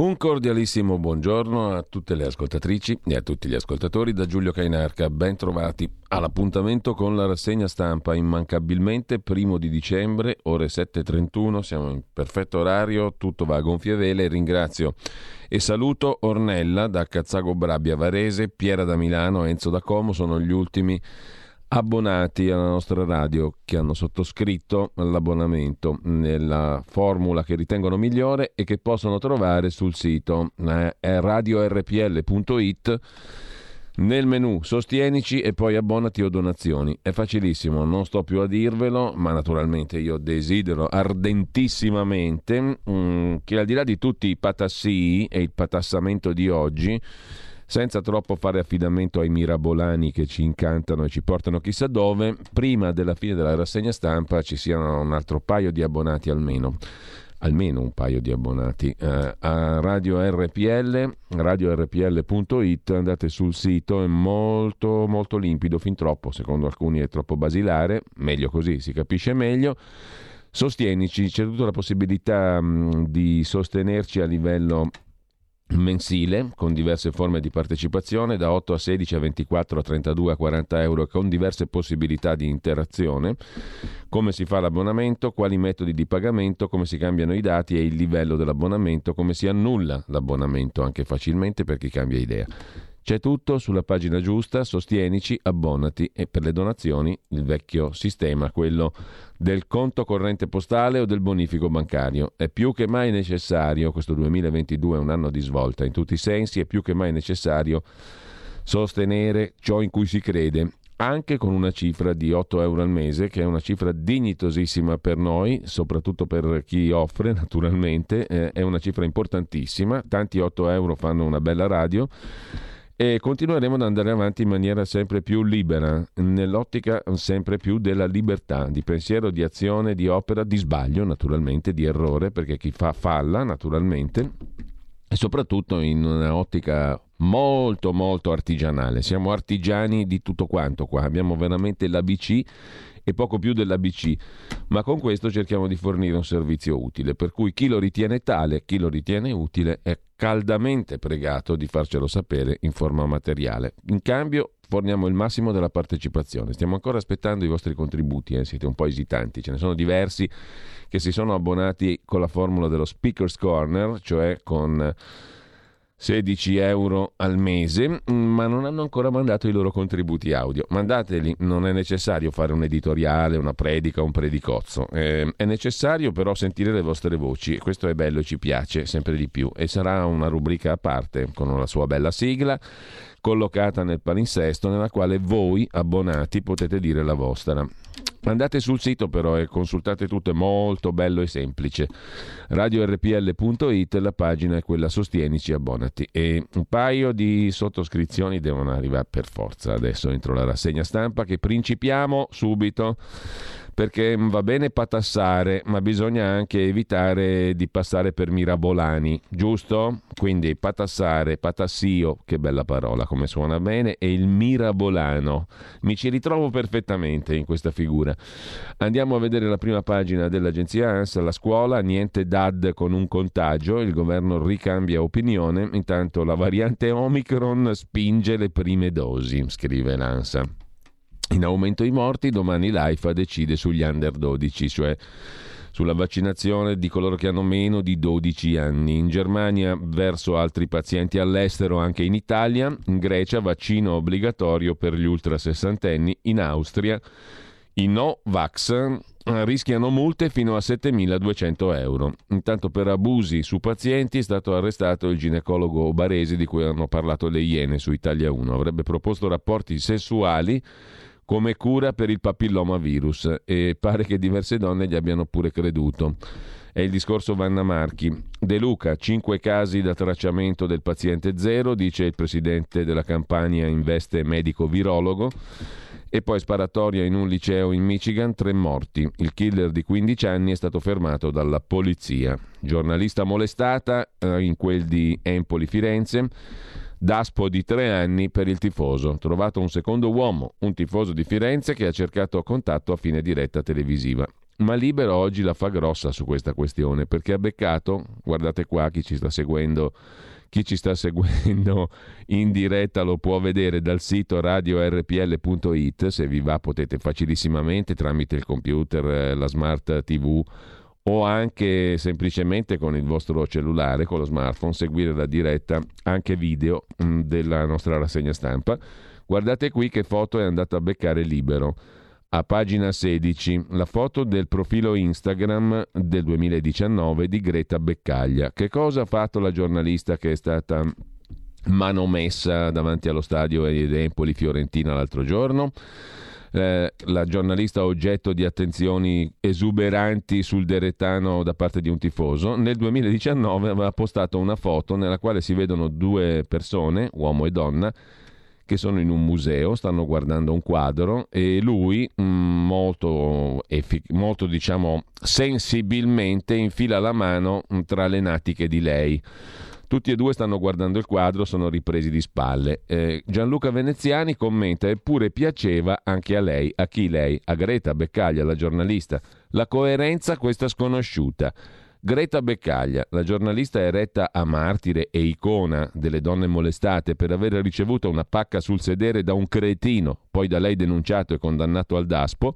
Un cordialissimo buongiorno a tutte le ascoltatrici e a tutti gli ascoltatori da Giulio Cainarca. Ben trovati all'appuntamento con la rassegna stampa immancabilmente primo di dicembre, ore 7.31. Siamo in perfetto orario, tutto va a gonfie vele. Ringrazio e saluto Ornella da Cazzago Brabbia Varese, Piera da Milano, Enzo da Como. Sono gli ultimi abbonati alla nostra radio che hanno sottoscritto l'abbonamento nella formula che ritengono migliore e che possono trovare sul sito eh, radiorpl.it nel menu sostienici e poi abbonati o donazioni. È facilissimo, non sto più a dirvelo, ma naturalmente io desidero ardentissimamente mm, che al di là di tutti i patassii e il patassamento di oggi, senza troppo fare affidamento ai mirabolani che ci incantano e ci portano chissà dove, prima della fine della rassegna stampa ci siano un altro paio di abbonati almeno almeno un paio di abbonati eh, a Radio RPL, radiorpl.it, andate sul sito, è molto molto limpido, fin troppo, secondo alcuni è troppo basilare, meglio così, si capisce meglio. Sostienici, c'è tutta la possibilità mh, di sostenerci a livello mensile con diverse forme di partecipazione da 8 a 16 a 24 a 32 a 40 euro con diverse possibilità di interazione. Come si fa l'abbonamento? Quali metodi di pagamento? Come si cambiano i dati? E il livello dell'abbonamento? Come si annulla l'abbonamento anche facilmente per chi cambia idea c'è tutto sulla pagina giusta, sostienici, abbonati e per le donazioni il vecchio sistema, quello del conto corrente postale o del bonifico bancario. È più che mai necessario, questo 2022 è un anno di svolta in tutti i sensi, è più che mai necessario sostenere ciò in cui si crede, anche con una cifra di 8 euro al mese, che è una cifra dignitosissima per noi, soprattutto per chi offre, naturalmente, eh, è una cifra importantissima, tanti 8 euro fanno una bella radio e continueremo ad andare avanti in maniera sempre più libera, nell'ottica sempre più della libertà di pensiero, di azione, di opera, di sbaglio naturalmente, di errore, perché chi fa falla naturalmente, e soprattutto in un'ottica molto molto artigianale. Siamo artigiani di tutto quanto qua, abbiamo veramente l'ABC e poco più dell'ABC, ma con questo cerchiamo di fornire un servizio utile, per cui chi lo ritiene tale, chi lo ritiene utile è caldamente pregato di farcelo sapere in forma materiale. In cambio forniamo il massimo della partecipazione. Stiamo ancora aspettando i vostri contributi, eh? siete un po' esitanti, ce ne sono diversi che si sono abbonati con la formula dello Speaker's Corner, cioè con 16 euro al mese, ma non hanno ancora mandato i loro contributi audio. Mandateli, non è necessario fare un editoriale, una predica, un predicozzo. Eh, è necessario però sentire le vostre voci, questo è bello e ci piace sempre di più. E sarà una rubrica a parte con la sua bella sigla collocata nel palinsesto nella quale voi abbonati potete dire la vostra. Andate sul sito però e consultate tutto, è molto bello e semplice. RadioRPL.it, la pagina è quella Sostienici Abbonati. E un paio di sottoscrizioni devono arrivare per forza. Adesso entro la rassegna stampa che principiamo subito perché va bene patassare, ma bisogna anche evitare di passare per mirabolani, giusto? Quindi patassare, patassio, che bella parola, come suona bene, e il mirabolano. Mi ci ritrovo perfettamente in questa figura. Andiamo a vedere la prima pagina dell'agenzia ANSA, la scuola, niente DAD con un contagio, il governo ricambia opinione, intanto la variante Omicron spinge le prime dosi, scrive l'ANSA. In aumento i morti, domani l'AIFA decide sugli under 12, cioè sulla vaccinazione di coloro che hanno meno di 12 anni. In Germania verso altri pazienti all'estero, anche in Italia. In Grecia vaccino obbligatorio per gli ultra sessantenni. In Austria i no-vax eh, rischiano multe fino a 7.200 euro. Intanto per abusi su pazienti è stato arrestato il ginecologo Baresi di cui hanno parlato le Iene su Italia 1. Avrebbe proposto rapporti sessuali come cura per il papilloma virus e pare che diverse donne gli abbiano pure creduto. È il discorso Vanna Marchi. De Luca, 5 casi da tracciamento del paziente zero, dice il presidente della campagna Investe Medico Virologo. E poi sparatoria in un liceo in Michigan, tre morti. Il killer di 15 anni è stato fermato dalla polizia. Giornalista molestata eh, in quel di Empoli Firenze. Daspo di tre anni per il tifoso. Trovato un secondo uomo, un tifoso di Firenze che ha cercato contatto a fine diretta televisiva. ma Libero oggi la fa grossa su questa questione perché ha beccato, guardate qua chi ci sta seguendo chi ci sta seguendo in diretta lo può vedere dal sito radiorpl.it, se vi va potete facilissimamente tramite il computer, eh, la smart TV o anche semplicemente con il vostro cellulare, con lo smartphone, seguire la diretta anche video mm, della nostra rassegna stampa. Guardate qui che foto è andato a beccare libero a pagina 16 la foto del profilo Instagram del 2019 di Greta Beccaglia. Che cosa ha fatto la giornalista che è stata manomessa davanti allo stadio ed Empoli Fiorentina l'altro giorno? Eh, la giornalista oggetto di attenzioni esuberanti sul deretano da parte di un tifoso, nel 2019 aveva postato una foto nella quale si vedono due persone, uomo e donna, che sono in un museo, stanno guardando un quadro e lui mm, molto, molto diciamo, sensibilmente infila la mano tra le natiche di lei. Tutti e due stanno guardando il quadro, sono ripresi di spalle. Eh, Gianluca Veneziani commenta: Eppure piaceva anche a lei, a chi lei? A Greta Beccaglia, la giornalista. La coerenza questa sconosciuta. Greta Beccaglia, la giornalista eretta a martire e icona delle donne molestate per aver ricevuto una pacca sul sedere da un cretino, poi da lei denunciato e condannato al DASPO,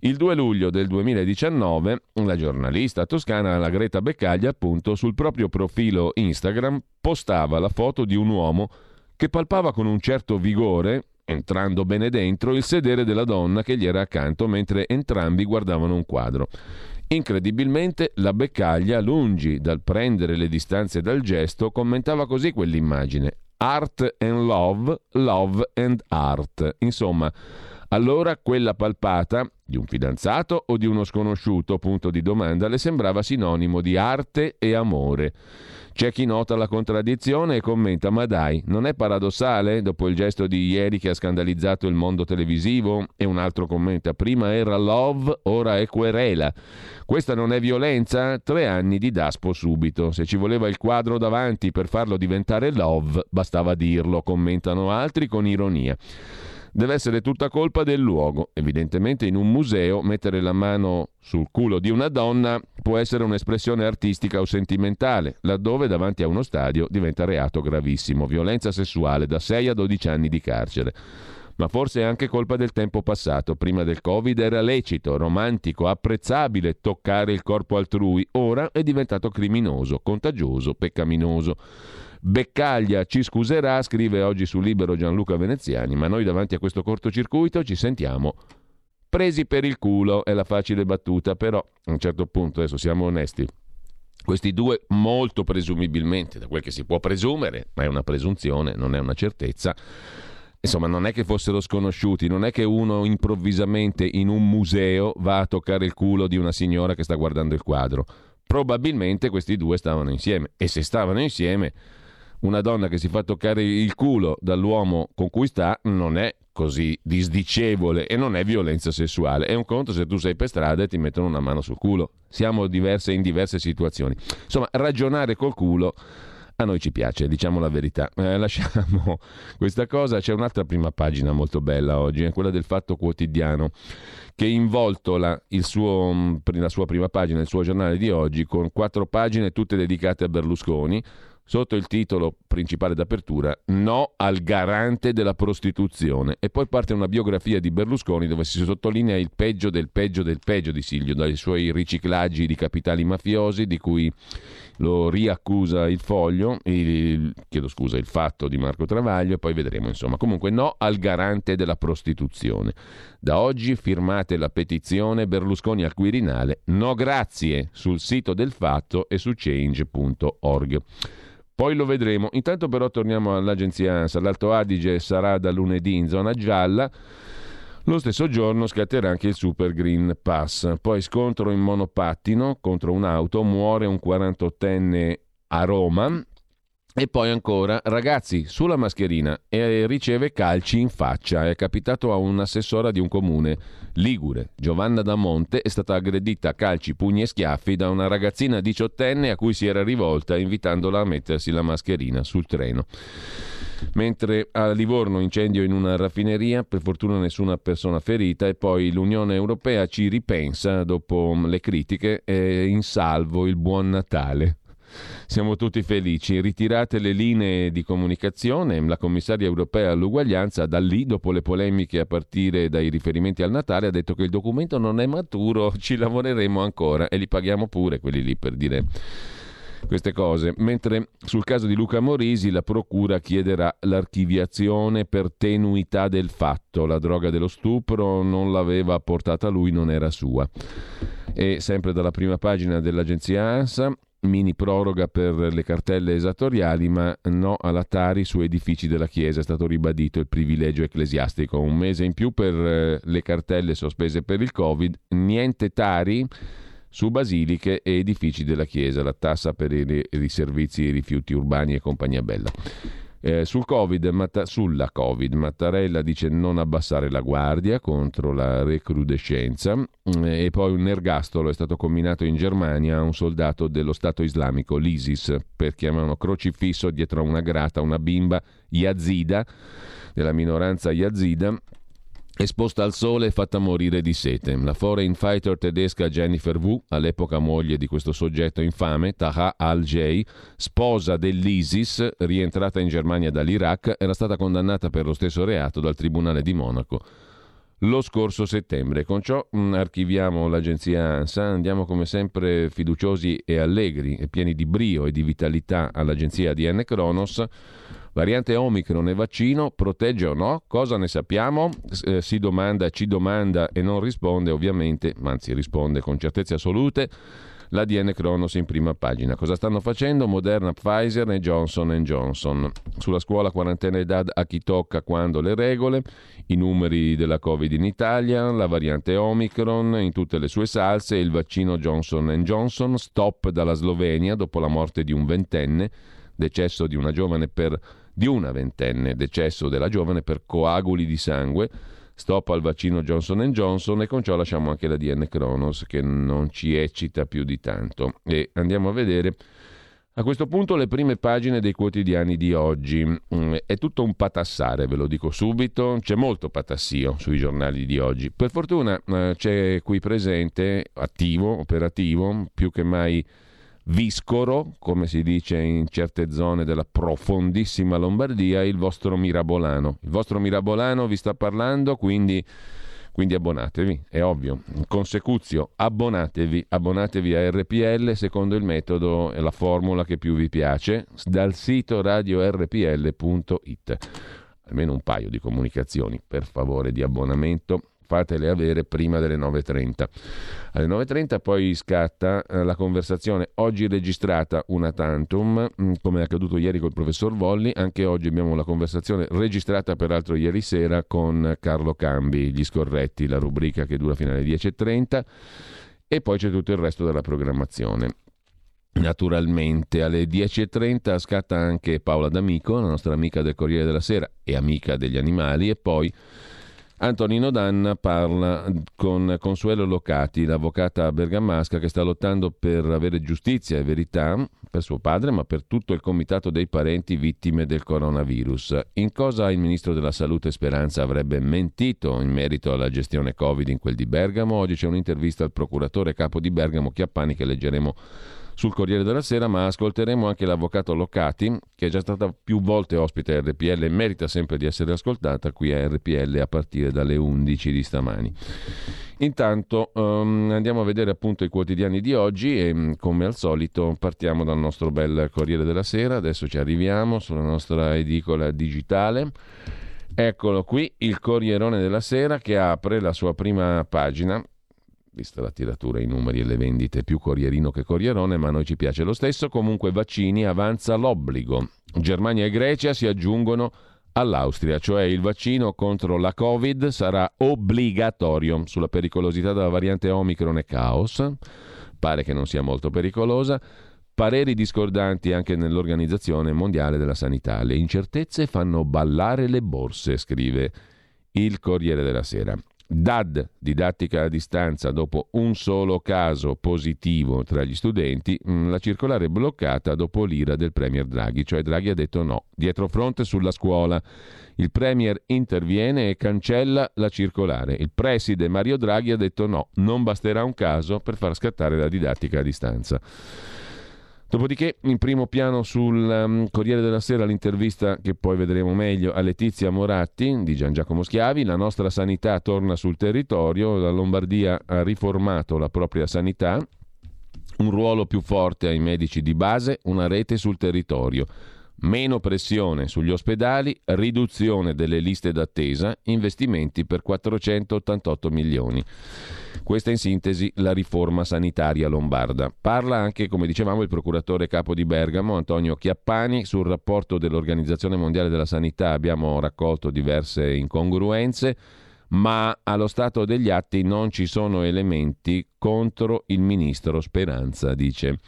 il 2 luglio del 2019 la giornalista toscana la Greta Beccaglia appunto sul proprio profilo Instagram postava la foto di un uomo che palpava con un certo vigore, entrando bene dentro, il sedere della donna che gli era accanto mentre entrambi guardavano un quadro. Incredibilmente la Beccaglia, lungi dal prendere le distanze dal gesto, commentava così quell'immagine. Art and love, love and art. Insomma, allora quella palpata di un fidanzato o di uno sconosciuto, punto di domanda, le sembrava sinonimo di arte e amore. C'è chi nota la contraddizione e commenta: Ma dai, non è paradossale? Dopo il gesto di ieri che ha scandalizzato il mondo televisivo? E un altro commenta: Prima era love, ora è querela. Questa non è violenza? Tre anni di daspo subito. Se ci voleva il quadro davanti per farlo diventare love, bastava dirlo, commentano altri con ironia deve essere tutta colpa del luogo. Evidentemente in un museo mettere la mano sul culo di una donna può essere un'espressione artistica o sentimentale, laddove davanti a uno stadio diventa reato gravissimo, violenza sessuale da 6 a 12 anni di carcere. Ma forse è anche colpa del tempo passato. Prima del Covid era lecito, romantico, apprezzabile toccare il corpo altrui, ora è diventato criminoso, contagioso, peccaminoso. Beccaglia ci scuserà, scrive oggi su Libero Gianluca Veneziani, ma noi davanti a questo cortocircuito ci sentiamo presi per il culo, è la facile battuta, però a un certo punto, adesso siamo onesti, questi due molto presumibilmente, da quel che si può presumere, ma è una presunzione, non è una certezza, insomma non è che fossero sconosciuti, non è che uno improvvisamente in un museo va a toccare il culo di una signora che sta guardando il quadro. Probabilmente questi due stavano insieme e se stavano insieme una donna che si fa toccare il culo dall'uomo con cui sta non è così disdicevole e non è violenza sessuale. È un conto se tu sei per strada e ti mettono una mano sul culo. Siamo diverse in diverse situazioni. Insomma, ragionare col culo a noi ci piace, diciamo la verità. Eh, lasciamo questa cosa. C'è un'altra prima pagina molto bella oggi, è quella del Fatto Quotidiano, che involtola suo, la sua prima pagina, il suo giornale di oggi, con quattro pagine tutte dedicate a Berlusconi sotto il titolo principale d'apertura No al garante della prostituzione e poi parte una biografia di Berlusconi dove si sottolinea il peggio del peggio del peggio di Silvio, dai suoi riciclaggi di capitali mafiosi di cui lo riaccusa il foglio, il, chiedo scusa, il fatto di Marco Travaglio e poi vedremo insomma. Comunque no al garante della prostituzione. Da oggi firmate la petizione Berlusconi al Quirinale, no grazie sul sito del fatto e su change.org. Poi lo vedremo. Intanto però torniamo all'agenzia ANSA. L'Alto Adige sarà da lunedì in zona gialla. Lo stesso giorno scatterà anche il Super Green Pass. Poi scontro in monopattino contro un'auto, muore un 48enne a Roma. E poi ancora, ragazzi, sulla mascherina e riceve calci in faccia. È capitato a un'assessora di un comune ligure, Giovanna Damonte, è stata aggredita a calci, pugni e schiaffi da una ragazzina diciottenne a cui si era rivolta invitandola a mettersi la mascherina sul treno. Mentre a Livorno incendio in una raffineria, per fortuna nessuna persona ferita e poi l'Unione Europea ci ripensa dopo le critiche e in salvo il buon Natale. Siamo tutti felici. Ritirate le linee di comunicazione. La commissaria europea all'uguaglianza, da lì, dopo le polemiche a partire dai riferimenti al Natale, ha detto che il documento non è maturo, ci lavoreremo ancora e li paghiamo pure quelli lì per dire queste cose. Mentre sul caso di Luca Morisi la procura chiederà l'archiviazione per tenuità del fatto. La droga dello stupro non l'aveva portata lui, non era sua. E sempre dalla prima pagina dell'agenzia ANSA, mini proroga per le cartelle esattoriali, ma no alla Tari su edifici della Chiesa. È stato ribadito il privilegio ecclesiastico. Un mese in più per eh, le cartelle sospese per il Covid, niente Tari su basiliche e edifici della Chiesa, la tassa per i, i servizi i rifiuti urbani e compagnia bella. Eh, sul COVID, Matta- sulla Covid, Mattarella dice non abbassare la guardia contro la recrudescenza mm, e poi un ergastolo è stato comminato in Germania a un soldato dello Stato islamico, l'ISIS, perché avevano crocifisso dietro a una grata una bimba yazida della minoranza yazida Esposta al sole e fatta morire di sete. La foreign fighter tedesca Jennifer Wu, all'epoca moglie di questo soggetto infame, Taha al-Jay, sposa dell'ISIS, rientrata in Germania dall'Iraq, era stata condannata per lo stesso reato dal Tribunale di Monaco lo scorso settembre. Con ciò mh, mm, archiviamo l'agenzia ANSA, andiamo come sempre fiduciosi e allegri e pieni di brio e di vitalità all'agenzia DN Kronos Variante Omicron e vaccino, protegge o no? Cosa ne sappiamo? Eh, si domanda, ci domanda e non risponde ovviamente, ma anzi risponde con certezze assolute. L'ADN Cronos in prima pagina. Cosa stanno facendo? Moderna, Pfizer e Johnson Johnson. Sulla scuola quarantena ed a chi tocca quando le regole, i numeri della Covid in Italia, la variante Omicron in tutte le sue salse, il vaccino Johnson Johnson, stop dalla Slovenia dopo la morte di un ventenne, decesso di una giovane per di una ventenne, decesso della giovane per coaguli di sangue, stop al vaccino Johnson Johnson e con ciò lasciamo anche la DN Kronos che non ci eccita più di tanto. E andiamo a vedere a questo punto le prime pagine dei quotidiani di oggi. Mm, è tutto un patassare, ve lo dico subito, c'è molto patassio sui giornali di oggi. Per fortuna eh, c'è qui presente, attivo, operativo, più che mai viscoro, come si dice in certe zone della profondissima Lombardia, il vostro Mirabolano. Il vostro Mirabolano vi sta parlando, quindi, quindi abbonatevi, è ovvio. Consecuzio, abbonatevi, abbonatevi a RPL secondo il metodo e la formula che più vi piace dal sito radiorpl.it. Almeno un paio di comunicazioni, per favore, di abbonamento fatele avere prima delle 9.30. Alle 9.30 poi scatta eh, la conversazione, oggi registrata una tantum, mm, come è accaduto ieri col professor Volli, anche oggi abbiamo la conversazione registrata peraltro ieri sera con Carlo Cambi, gli scorretti, la rubrica che dura fino alle 10.30 e poi c'è tutto il resto della programmazione. Naturalmente alle 10.30 scatta anche Paola D'Amico, la nostra amica del Corriere della Sera e amica degli animali, e poi Antonino Danna parla con Consuelo Locati, l'avvocata bergamasca che sta lottando per avere giustizia e verità per suo padre, ma per tutto il comitato dei parenti vittime del coronavirus. In cosa il ministro della Salute Speranza avrebbe mentito in merito alla gestione Covid in quel di Bergamo? Oggi c'è un'intervista al procuratore capo di Bergamo Chiappani che leggeremo sul Corriere della Sera, ma ascolteremo anche l'avvocato Locati, che è già stata più volte ospite a RPL e merita sempre di essere ascoltata qui a RPL a partire dalle 11 di stamani. Intanto um, andiamo a vedere appunto i quotidiani di oggi e mm, come al solito partiamo dal nostro bel Corriere della Sera, adesso ci arriviamo sulla nostra edicola digitale. Eccolo qui, il Corrierone della Sera che apre la sua prima pagina vista la tiratura, i numeri e le vendite, più Corrierino che Corrierone, ma a noi ci piace lo stesso. Comunque vaccini avanza l'obbligo. Germania e Grecia si aggiungono all'Austria, cioè il vaccino contro la Covid sarà obbligatorio. Sulla pericolosità della variante Omicron e caos, pare che non sia molto pericolosa. Pareri discordanti anche nell'Organizzazione Mondiale della Sanità. Le incertezze fanno ballare le borse, scrive il Corriere della Sera. DAD, didattica a distanza, dopo un solo caso positivo tra gli studenti, mm, la circolare è bloccata dopo l'ira del Premier Draghi, cioè Draghi ha detto no. Dietro fronte sulla scuola, il Premier interviene e cancella la circolare. Il preside Mario Draghi ha detto no, non basterà un caso per far scattare la didattica a distanza. Dopodiché, in primo piano sul um, Corriere della Sera, l'intervista che poi vedremo meglio a Letizia Moratti di Gian Giacomo Schiavi. La nostra sanità torna sul territorio, la Lombardia ha riformato la propria sanità, un ruolo più forte ai medici di base, una rete sul territorio. Meno pressione sugli ospedali, riduzione delle liste d'attesa, investimenti per 488 milioni. Questa in sintesi la riforma sanitaria lombarda. Parla anche, come dicevamo, il procuratore capo di Bergamo, Antonio Chiappani. Sul rapporto dell'Organizzazione Mondiale della Sanità abbiamo raccolto diverse incongruenze, ma allo stato degli atti non ci sono elementi contro il ministro Speranza, dice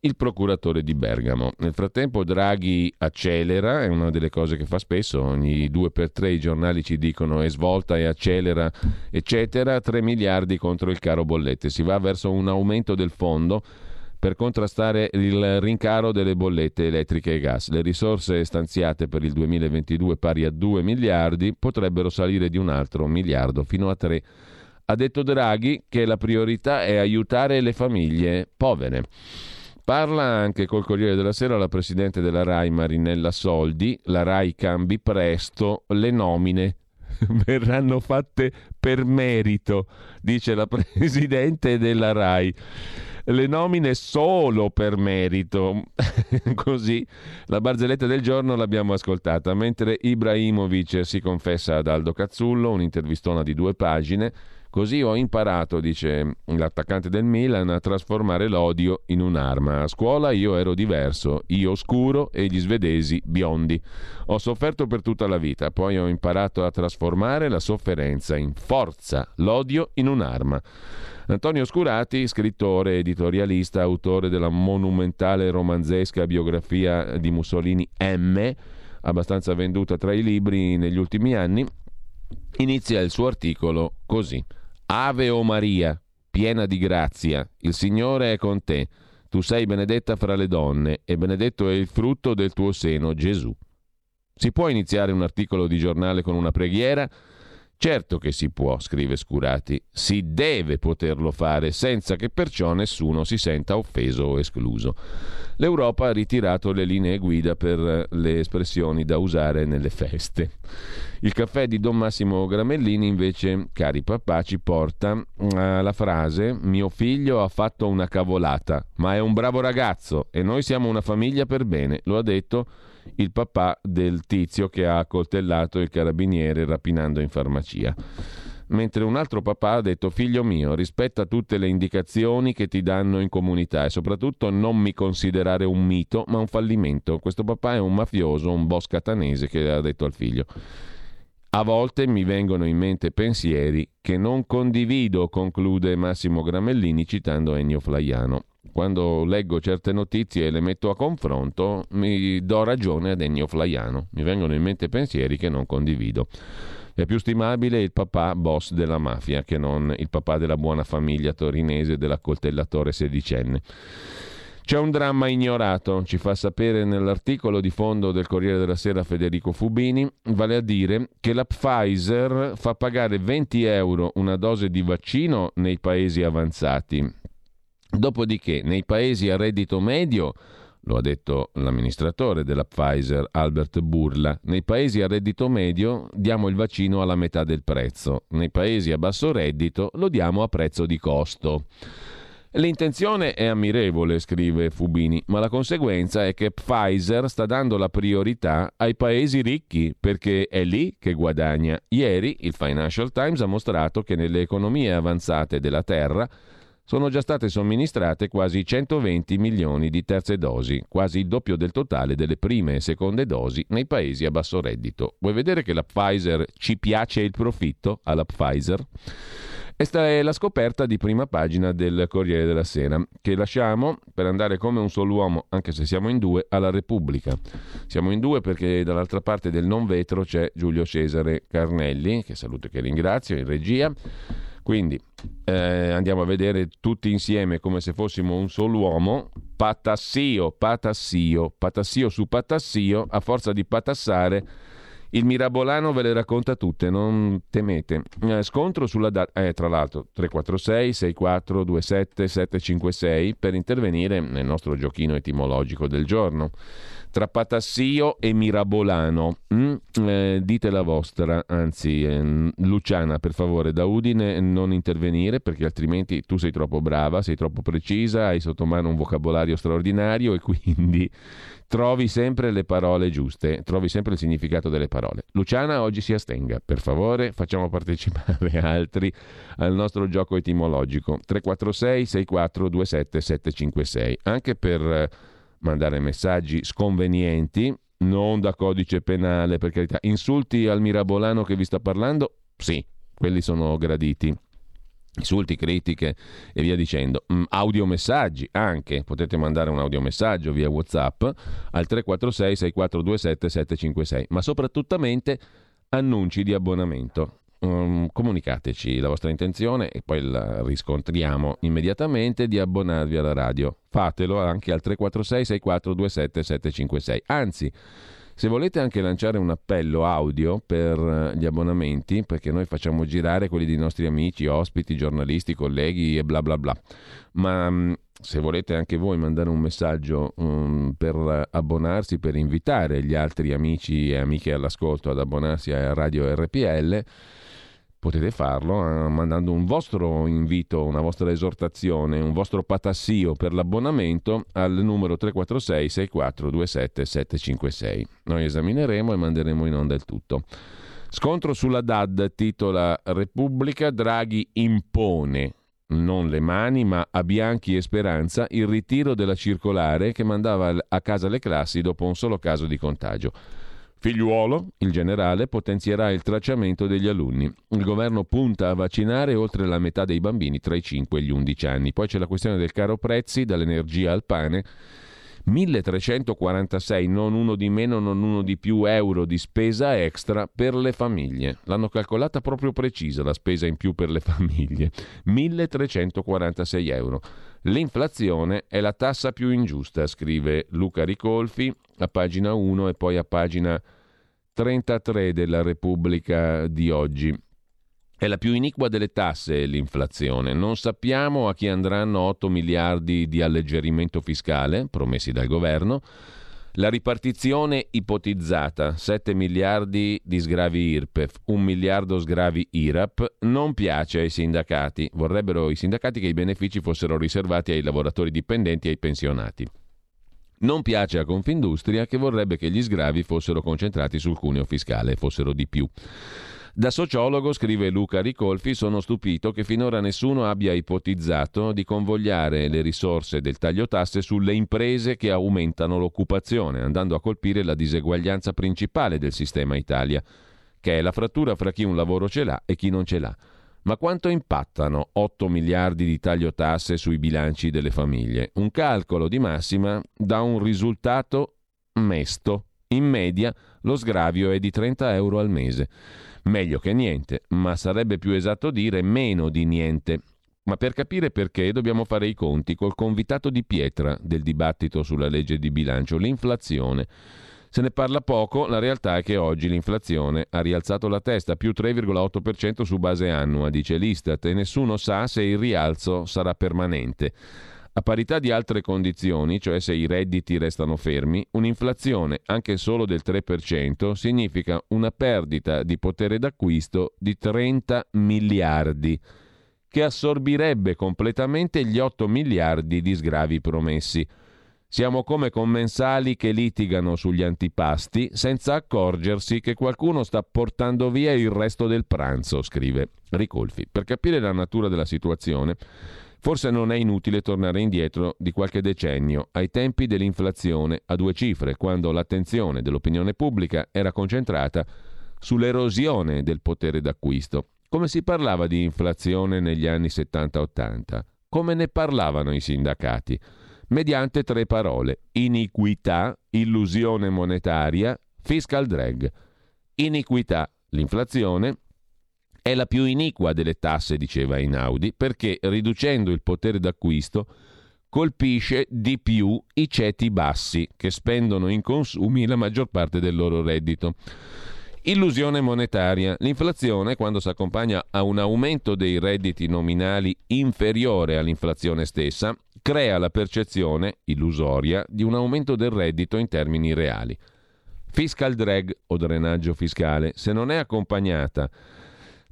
il procuratore di Bergamo. Nel frattempo Draghi accelera, è una delle cose che fa spesso, ogni due per tre i giornali ci dicono è svolta e accelera, eccetera, 3 miliardi contro il caro bollette. Si va verso un aumento del fondo per contrastare il rincaro delle bollette elettriche e gas. Le risorse stanziate per il 2022 pari a 2 miliardi potrebbero salire di un altro miliardo fino a 3. Ha detto Draghi che la priorità è aiutare le famiglie povere. Parla anche col Corriere della Sera la presidente della RAI Marinella Soldi, la RAI cambi presto, le nomine verranno fatte per merito, dice la presidente della RAI. Le nomine solo per merito. Così la barzelletta del giorno l'abbiamo ascoltata, mentre Ibrahimovic si confessa ad Aldo Cazzullo, un'intervistona di due pagine Così ho imparato, dice l'attaccante del Milan, a trasformare l'odio in un'arma. A scuola io ero diverso, io scuro e gli svedesi biondi. Ho sofferto per tutta la vita, poi ho imparato a trasformare la sofferenza in forza, l'odio in un'arma. Antonio Scurati, scrittore, editorialista, autore della monumentale romanzesca biografia di Mussolini M, abbastanza venduta tra i libri negli ultimi anni, inizia il suo articolo così. Ave o Maria, piena di grazia, il Signore è con te. Tu sei benedetta fra le donne e benedetto è il frutto del tuo seno, Gesù. Si può iniziare un articolo di giornale con una preghiera? Certo che si può, scrive Scurati, si deve poterlo fare senza che perciò nessuno si senta offeso o escluso. L'Europa ha ritirato le linee guida per le espressioni da usare nelle feste. Il caffè di Don Massimo Gramellini invece, cari papà, ci porta alla frase mio figlio ha fatto una cavolata, ma è un bravo ragazzo e noi siamo una famiglia per bene, lo ha detto il papà del tizio che ha accoltellato il carabiniere rapinando in farmacia. Mentre un altro papà ha detto figlio mio rispetta tutte le indicazioni che ti danno in comunità e soprattutto non mi considerare un mito ma un fallimento. Questo papà è un mafioso, un boss catanese che ha detto al figlio. A volte mi vengono in mente pensieri che non condivido, conclude Massimo Gramellini citando Ennio Flaiano. Quando leggo certe notizie e le metto a confronto, mi do ragione ad Ennio Flaiano. Mi vengono in mente pensieri che non condivido. È più stimabile il papà boss della mafia che non il papà della buona famiglia torinese dell'accoltellatore sedicenne. C'è un dramma ignorato, ci fa sapere nell'articolo di fondo del Corriere della Sera Federico Fubini, vale a dire che la Pfizer fa pagare 20 euro una dose di vaccino nei paesi avanzati. Dopodiché, nei paesi a reddito medio, lo ha detto l'amministratore della Pfizer, Albert Burla, nei paesi a reddito medio diamo il vaccino alla metà del prezzo, nei paesi a basso reddito lo diamo a prezzo di costo. L'intenzione è ammirevole, scrive Fubini, ma la conseguenza è che Pfizer sta dando la priorità ai paesi ricchi perché è lì che guadagna. Ieri il Financial Times ha mostrato che nelle economie avanzate della Terra sono già state somministrate quasi 120 milioni di terze dosi, quasi il doppio del totale delle prime e seconde dosi nei paesi a basso reddito. Vuoi vedere che la Pfizer ci piace il profitto alla Pfizer? Questa è la scoperta di prima pagina del Corriere della Sera, che lasciamo per andare come un solo uomo, anche se siamo in due, alla Repubblica. Siamo in due perché dall'altra parte del non vetro c'è Giulio Cesare Carnelli, che saluto e che ringrazio, in regia. Quindi eh, andiamo a vedere tutti insieme come se fossimo un solo uomo. Patassio, patassio, patassio su patassio, a forza di patassare il Mirabolano ve le racconta tutte, non temete. Eh, scontro sulla data, eh, tra l'altro 346 6427 756 per intervenire nel nostro giochino etimologico del giorno. Tra Patassio e Mirabolano, mm? eh, dite la vostra, anzi eh, Luciana per favore da Udine non intervenire perché altrimenti tu sei troppo brava, sei troppo precisa, hai sotto mano un vocabolario straordinario e quindi trovi sempre le parole giuste, trovi sempre il significato delle parole. Luciana oggi si astenga, per favore, facciamo partecipare altri al nostro gioco etimologico 346 6427 756, anche per eh, mandare messaggi sconvenienti, non da codice penale, per carità. Insulti al mirabolano che vi sta parlando? Sì, quelli sono graditi insulti, critiche e via dicendo. Mm, audiomessaggi anche, potete mandare un audiomessaggio via WhatsApp al 346 6427 756, ma soprattutto annunci di abbonamento. Um, comunicateci la vostra intenzione e poi la riscontriamo immediatamente di abbonarvi alla radio. Fatelo anche al 346 6427 756. Anzi, se volete anche lanciare un appello audio per eh, gli abbonamenti, perché noi facciamo girare quelli dei nostri amici, ospiti, giornalisti, colleghi e bla bla bla, ma mm, se volete anche voi mandare un messaggio um, per abbonarsi, per invitare gli altri amici e amiche all'ascolto ad abbonarsi a Radio RPL, potete farlo eh, mandando un vostro invito, una vostra esortazione, un vostro patassio per l'abbonamento al numero 346 6427 756. Noi esamineremo e manderemo in onda il tutto. Scontro sulla DAD, titola Repubblica, Draghi impone non le mani, ma a Bianchi e Speranza il ritiro della circolare che mandava a casa le classi dopo un solo caso di contagio. Figliuolo, il generale, potenzierà il tracciamento degli alunni. Il governo punta a vaccinare oltre la metà dei bambini tra i 5 e gli 11 anni. Poi c'è la questione del caro prezzi, dall'energia al pane. 1346, non uno di meno, non uno di più euro di spesa extra per le famiglie. L'hanno calcolata proprio precisa la spesa in più per le famiglie. 1346 euro. L'inflazione è la tassa più ingiusta, scrive Luca Ricolfi a pagina 1 e poi a pagina 33 della Repubblica di oggi. È la più iniqua delle tasse l'inflazione. Non sappiamo a chi andranno 8 miliardi di alleggerimento fiscale promessi dal governo la ripartizione ipotizzata, 7 miliardi di sgravi IRPEF, 1 miliardo sgravi IRAP, non piace ai sindacati. Vorrebbero i sindacati che i benefici fossero riservati ai lavoratori dipendenti e ai pensionati. Non piace a Confindustria che vorrebbe che gli sgravi fossero concentrati sul cuneo fiscale fossero di più. Da sociologo, scrive Luca Ricolfi, sono stupito che finora nessuno abbia ipotizzato di convogliare le risorse del taglio tasse sulle imprese che aumentano l'occupazione, andando a colpire la diseguaglianza principale del sistema Italia, che è la frattura fra chi un lavoro ce l'ha e chi non ce l'ha. Ma quanto impattano 8 miliardi di taglio tasse sui bilanci delle famiglie? Un calcolo di massima dà un risultato mesto. In media lo sgravio è di 30 euro al mese. Meglio che niente, ma sarebbe più esatto dire meno di niente. Ma per capire perché dobbiamo fare i conti col convitato di pietra del dibattito sulla legge di bilancio, l'inflazione. Se ne parla poco, la realtà è che oggi l'inflazione ha rialzato la testa, più 3,8% su base annua, dice l'Istat, e nessuno sa se il rialzo sarà permanente. A parità di altre condizioni, cioè se i redditi restano fermi, un'inflazione anche solo del 3% significa una perdita di potere d'acquisto di 30 miliardi, che assorbirebbe completamente gli 8 miliardi di sgravi promessi. Siamo come commensali che litigano sugli antipasti senza accorgersi che qualcuno sta portando via il resto del pranzo, scrive Ricolfi. Per capire la natura della situazione, Forse non è inutile tornare indietro di qualche decennio, ai tempi dell'inflazione a due cifre, quando l'attenzione dell'opinione pubblica era concentrata sull'erosione del potere d'acquisto. come si parlava di inflazione negli anni 70-80? Come ne parlavano i sindacati? Mediante tre parole: iniquità, illusione monetaria, fiscal drag. Iniquità, l'inflazione, è la più iniqua delle tasse, diceva Einaudi, perché riducendo il potere d'acquisto colpisce di più i ceti bassi che spendono in consumi la maggior parte del loro reddito. Illusione monetaria. L'inflazione, quando si accompagna a un aumento dei redditi nominali inferiore all'inflazione stessa, crea la percezione illusoria di un aumento del reddito in termini reali. Fiscal drag o drenaggio fiscale, se non è accompagnata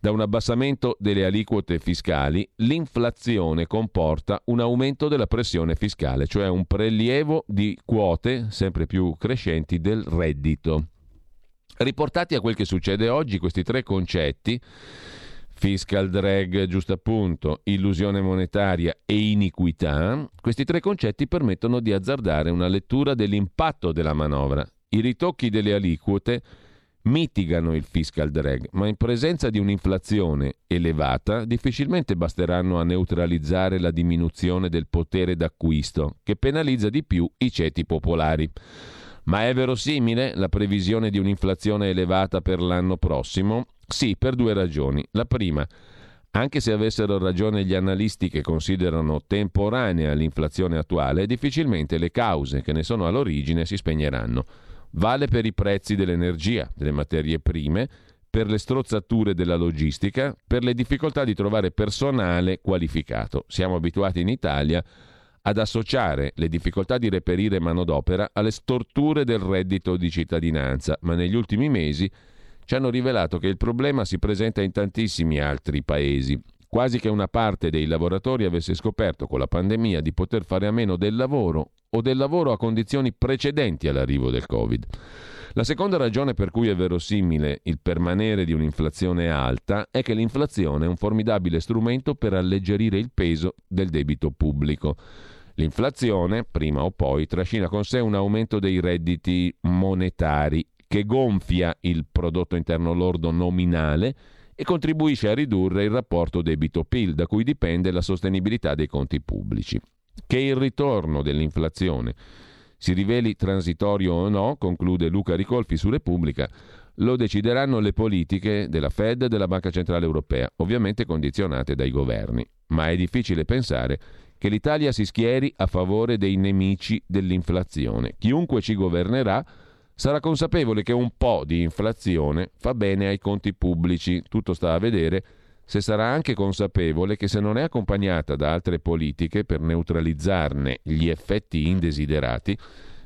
da un abbassamento delle aliquote fiscali, l'inflazione comporta un aumento della pressione fiscale, cioè un prelievo di quote sempre più crescenti del reddito. Riportati a quel che succede oggi, questi tre concetti, fiscal drag, giusto appunto, illusione monetaria e iniquità, questi tre concetti permettono di azzardare una lettura dell'impatto della manovra. I ritocchi delle aliquote mitigano il fiscal drag, ma in presenza di un'inflazione elevata difficilmente basteranno a neutralizzare la diminuzione del potere d'acquisto, che penalizza di più i ceti popolari. Ma è verosimile la previsione di un'inflazione elevata per l'anno prossimo? Sì, per due ragioni. La prima, anche se avessero ragione gli analisti che considerano temporanea l'inflazione attuale, difficilmente le cause che ne sono all'origine si spegneranno. Vale per i prezzi dell'energia, delle materie prime, per le strozzature della logistica, per le difficoltà di trovare personale qualificato. Siamo abituati in Italia ad associare le difficoltà di reperire manodopera alle storture del reddito di cittadinanza, ma negli ultimi mesi ci hanno rivelato che il problema si presenta in tantissimi altri paesi, quasi che una parte dei lavoratori avesse scoperto con la pandemia di poter fare a meno del lavoro o del lavoro a condizioni precedenti all'arrivo del Covid. La seconda ragione per cui è verosimile il permanere di un'inflazione alta è che l'inflazione è un formidabile strumento per alleggerire il peso del debito pubblico. L'inflazione, prima o poi, trascina con sé un aumento dei redditi monetari che gonfia il prodotto interno lordo nominale e contribuisce a ridurre il rapporto debito-PIL, da cui dipende la sostenibilità dei conti pubblici. Che il ritorno dell'inflazione si riveli transitorio o no, conclude Luca Ricolfi su Repubblica, lo decideranno le politiche della Fed e della Banca Centrale Europea, ovviamente condizionate dai governi. Ma è difficile pensare che l'Italia si schieri a favore dei nemici dell'inflazione. Chiunque ci governerà sarà consapevole che un po' di inflazione fa bene ai conti pubblici. Tutto sta a vedere se sarà anche consapevole che se non è accompagnata da altre politiche per neutralizzarne gli effetti indesiderati,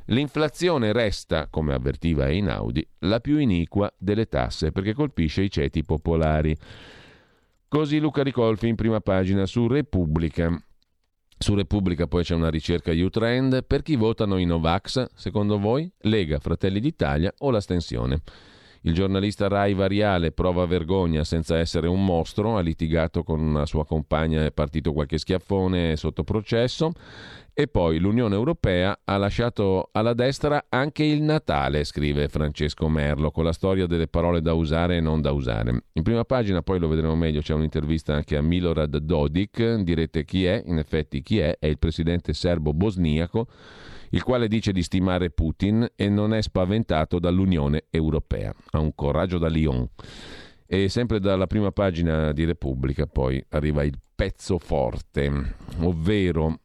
l'inflazione resta, come avvertiva Einaudi, la più iniqua delle tasse perché colpisce i ceti popolari. Così Luca Ricolfi in prima pagina su Repubblica. Su Repubblica poi c'è una ricerca U-Trend. Per chi votano i Novax, secondo voi? Lega, Fratelli d'Italia o l'astensione? Il giornalista Rai Variale prova vergogna senza essere un mostro, ha litigato con una sua compagna, è partito qualche schiaffone sotto processo. E poi l'Unione Europea ha lasciato alla destra anche il Natale, scrive Francesco Merlo, con la storia delle parole da usare e non da usare. In prima pagina, poi lo vedremo meglio, c'è un'intervista anche a Milorad Dodik, direte chi è, in effetti chi è, è il presidente serbo-bosniaco, il quale dice di stimare Putin e non è spaventato dall'Unione Europea. Ha un coraggio da Lyon. E sempre dalla prima pagina di Repubblica poi arriva il pezzo forte, ovvero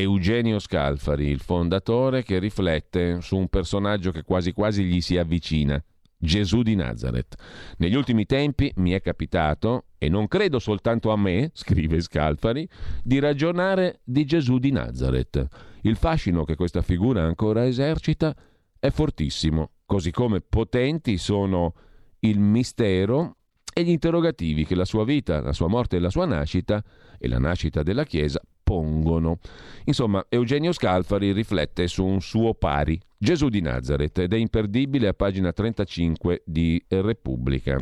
Eugenio Scalfari, il fondatore che riflette su un personaggio che quasi quasi gli si avvicina, Gesù di Nazareth. Negli ultimi tempi mi è capitato, e non credo soltanto a me, scrive Scalfari, di ragionare di Gesù di Nazareth. Il fascino che questa figura ancora esercita è fortissimo, così come potenti sono il mistero e gli interrogativi che la sua vita, la sua morte e la sua nascita e la nascita della Chiesa pongono. Insomma, Eugenio Scalfari riflette su un suo pari, Gesù di Nazareth, ed è imperdibile a pagina 35 di Repubblica.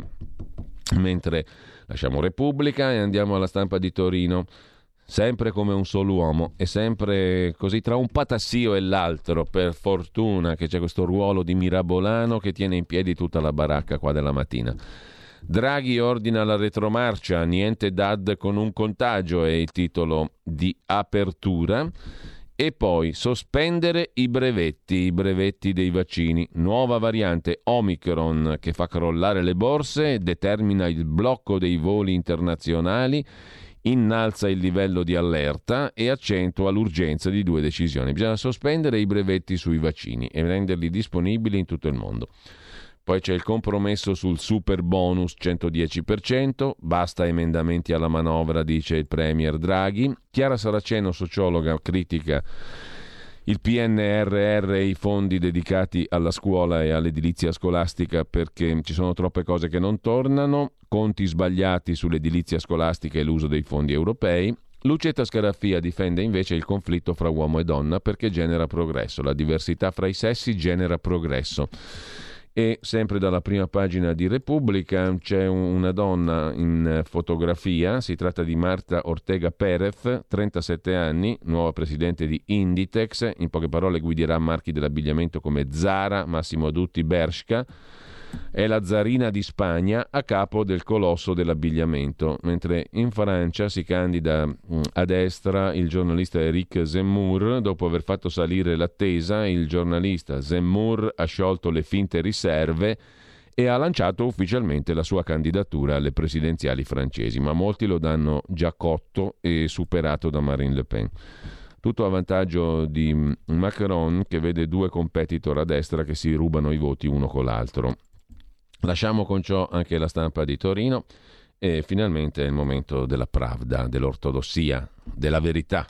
Mentre lasciamo Repubblica e andiamo alla stampa di Torino sempre come un solo uomo e sempre così tra un patassio e l'altro, per fortuna che c'è questo ruolo di Mirabolano che tiene in piedi tutta la baracca qua della mattina. Draghi ordina la retromarcia, niente DAD con un contagio è il titolo di apertura. E poi sospendere i brevetti, i brevetti dei vaccini. Nuova variante Omicron che fa crollare le borse, determina il blocco dei voli internazionali, innalza il livello di allerta e accentua l'urgenza di due decisioni. Bisogna sospendere i brevetti sui vaccini e renderli disponibili in tutto il mondo. Poi c'è il compromesso sul super bonus 110%, basta emendamenti alla manovra, dice il Premier Draghi. Chiara Saraceno, sociologa, critica il PNRR e i fondi dedicati alla scuola e all'edilizia scolastica perché ci sono troppe cose che non tornano, conti sbagliati sull'edilizia scolastica e l'uso dei fondi europei. Lucetta Scaraffia difende invece il conflitto fra uomo e donna perché genera progresso, la diversità fra i sessi genera progresso. E sempre dalla prima pagina di Repubblica c'è una donna in fotografia, si tratta di Marta Ortega Perez, 37 anni, nuova presidente di Inditex, in poche parole guiderà marchi dell'abbigliamento come Zara, Massimo Dutti, Bershka è la zarina di Spagna a capo del colosso dell'abbigliamento, mentre in Francia si candida mm, a destra il giornalista Eric Zemmour. Dopo aver fatto salire l'attesa, il giornalista Zemmour ha sciolto le finte riserve e ha lanciato ufficialmente la sua candidatura alle presidenziali francesi, ma molti lo danno già cotto e superato da Marine Le Pen. Tutto a vantaggio di mm, Macron che vede due competitor a destra che si rubano i voti uno con l'altro. Lasciamo con ciò anche la stampa di Torino e finalmente è il momento della pravda, dell'ortodossia, della verità.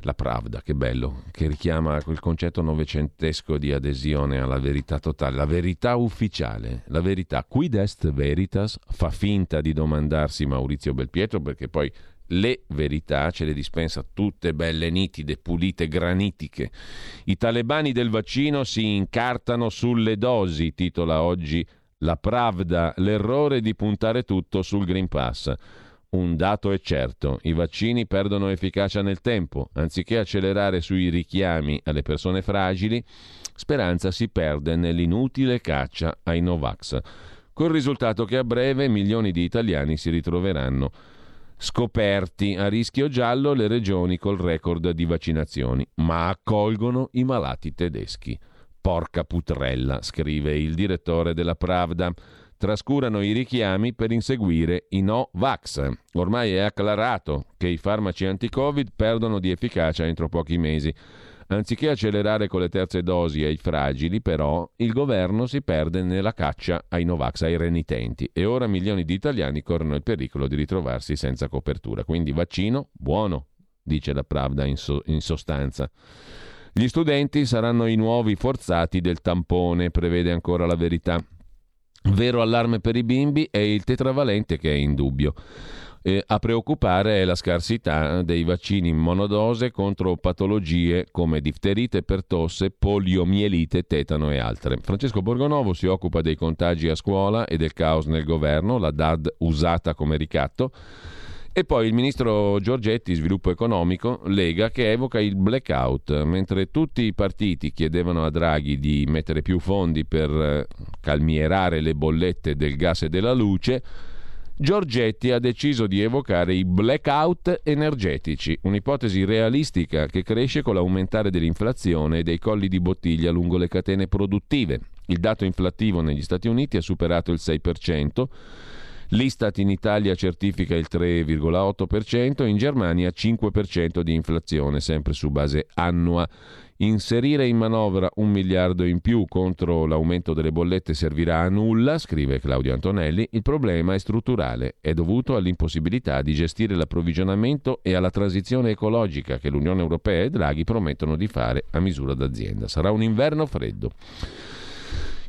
La pravda, che bello, che richiama quel concetto novecentesco di adesione alla verità totale, la verità ufficiale, la verità. Quid est veritas? Fa finta di domandarsi Maurizio Belpietro perché poi le verità ce le dispensa tutte belle nitide, pulite, granitiche. I talebani del vaccino si incartano sulle dosi, titola oggi la Pravda, l'errore di puntare tutto sul Green Pass. Un dato è certo, i vaccini perdono efficacia nel tempo. Anziché accelerare sui richiami alle persone fragili, speranza si perde nell'inutile caccia ai Novax, col risultato che a breve milioni di italiani si ritroveranno scoperti a rischio giallo le regioni col record di vaccinazioni, ma accolgono i malati tedeschi. Porca putrella, scrive il direttore della Pravda. Trascurano i richiami per inseguire i no vax. Ormai è acclarato che i farmaci anti-Covid perdono di efficacia entro pochi mesi. Anziché accelerare con le terze dosi ai fragili, però, il governo si perde nella caccia ai Novax, ai renitenti, e ora milioni di italiani corrono il pericolo di ritrovarsi senza copertura. Quindi vaccino buono, dice la Pravda in, so- in sostanza. Gli studenti saranno i nuovi forzati del tampone, prevede ancora la verità. Vero allarme per i bimbi è il tetravalente che è in dubbio. Eh, a preoccupare è la scarsità dei vaccini in monodose contro patologie come difterite, pertosse, poliomielite, tetano e altre. Francesco Borgonovo si occupa dei contagi a scuola e del caos nel governo, la DAD usata come ricatto. E poi il ministro Giorgetti, sviluppo economico, Lega, che evoca il blackout, mentre tutti i partiti chiedevano a Draghi di mettere più fondi per eh, calmierare le bollette del gas e della luce, Giorgetti ha deciso di evocare i blackout energetici, un'ipotesi realistica che cresce con l'aumentare dell'inflazione e dei colli di bottiglia lungo le catene produttive. Il dato inflattivo negli Stati Uniti ha superato il 6%, L'Istat in Italia certifica il 3,8%, in Germania 5% di inflazione, sempre su base annua. Inserire in manovra un miliardo in più contro l'aumento delle bollette servirà a nulla, scrive Claudio Antonelli. Il problema è strutturale, è dovuto all'impossibilità di gestire l'approvvigionamento e alla transizione ecologica che l'Unione Europea e Draghi promettono di fare a misura d'azienda. Sarà un inverno freddo.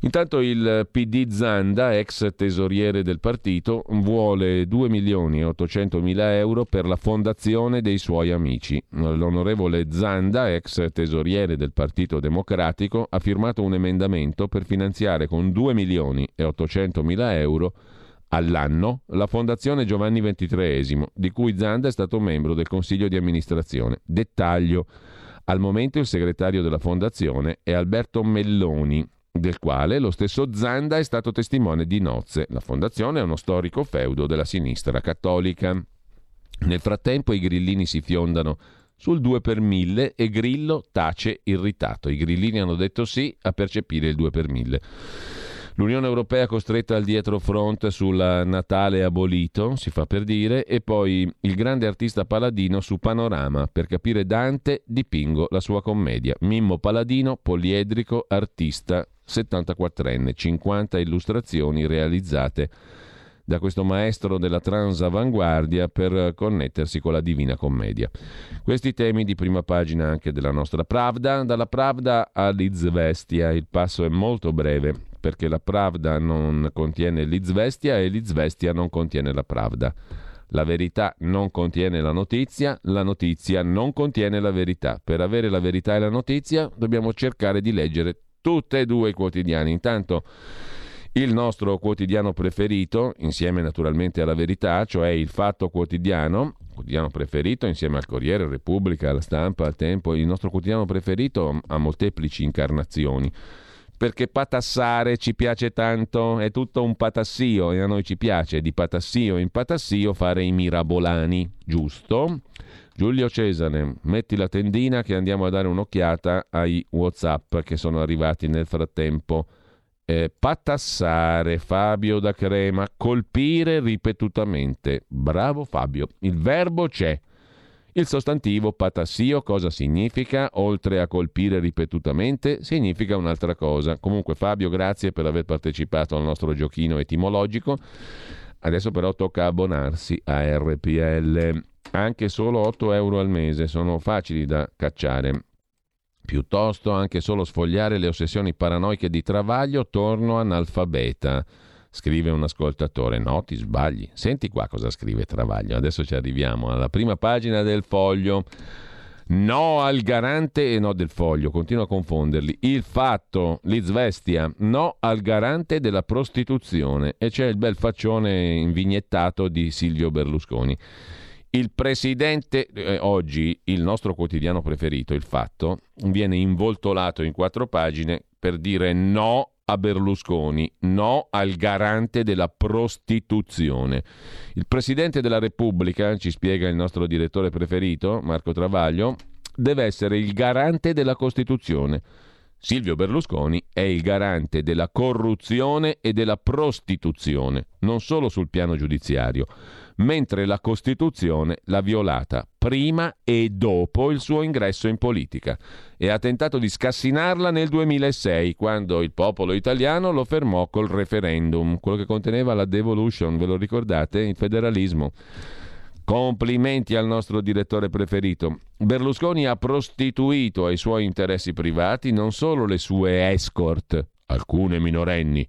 Intanto il PD Zanda, ex tesoriere del partito, vuole 2 milioni e 800 mila euro per la fondazione dei suoi amici. L'onorevole Zanda, ex tesoriere del Partito Democratico, ha firmato un emendamento per finanziare con 2 milioni e 800 mila euro all'anno la Fondazione Giovanni XXIII, di cui Zanda è stato membro del Consiglio di amministrazione. Dettaglio. Al momento il segretario della fondazione è Alberto Melloni, del quale lo stesso Zanda è stato testimone di nozze. La fondazione è uno storico feudo della sinistra cattolica. Nel frattempo i grillini si fiondano sul 2 per 1000 e Grillo tace irritato. I grillini hanno detto sì a percepire il 2 per 1000. L'Unione Europea costretta al dietro front sul Natale abolito, si fa per dire, e poi il grande artista Paladino su Panorama. Per capire Dante dipingo la sua commedia. Mimmo Paladino, poliedrico, artista 74enne, 50 illustrazioni realizzate da questo maestro della transavanguardia per connettersi con la Divina Commedia. Questi temi di prima pagina anche della nostra Pravda. Dalla Pravda all'Izvestia il passo è molto breve perché la Pravda non contiene l'Izvestia e l'Izvestia non contiene la Pravda. La verità non contiene la notizia, la notizia non contiene la verità. Per avere la verità e la notizia dobbiamo cercare di leggere tutte e due i quotidiani. Intanto il nostro quotidiano preferito, insieme naturalmente alla verità, cioè il Fatto Quotidiano, quotidiano preferito insieme al Corriere, Repubblica, alla Stampa, al Tempo, il nostro quotidiano preferito ha molteplici incarnazioni. Perché patassare ci piace tanto, è tutto un patassio e a noi ci piace di patassio in patassio fare i mirabolani, giusto? Giulio Cesare, metti la tendina che andiamo a dare un'occhiata ai WhatsApp che sono arrivati nel frattempo. Eh, patassare, Fabio da Crema, colpire ripetutamente. Bravo Fabio, il verbo c'è. Il sostantivo patassio cosa significa? Oltre a colpire ripetutamente, significa un'altra cosa. Comunque Fabio, grazie per aver partecipato al nostro giochino etimologico. Adesso però tocca abbonarsi a RPL. Anche solo 8 euro al mese sono facili da cacciare. Piuttosto anche solo sfogliare le ossessioni paranoiche di Travaglio torno analfabeta. Scrive un ascoltatore. No, ti sbagli. Senti qua cosa scrive Travaglio. Adesso ci arriviamo alla prima pagina del foglio. No al garante e no del foglio, continuo a confonderli. Il fatto, l'Izvestia, no al garante della prostituzione. E c'è il bel faccione invignettato di Silvio Berlusconi. Il presidente, eh, oggi il nostro quotidiano preferito, il fatto, viene involtolato in quattro pagine per dire no a Berlusconi, no al garante della prostituzione. Il Presidente della Repubblica, ci spiega il nostro direttore preferito, Marco Travaglio, deve essere il garante della Costituzione. Silvio Berlusconi è il garante della corruzione e della prostituzione, non solo sul piano giudiziario mentre la Costituzione l'ha violata prima e dopo il suo ingresso in politica e ha tentato di scassinarla nel 2006 quando il popolo italiano lo fermò col referendum, quello che conteneva la devolution, ve lo ricordate? Il federalismo. Complimenti al nostro direttore preferito. Berlusconi ha prostituito ai suoi interessi privati non solo le sue escort, alcune minorenni,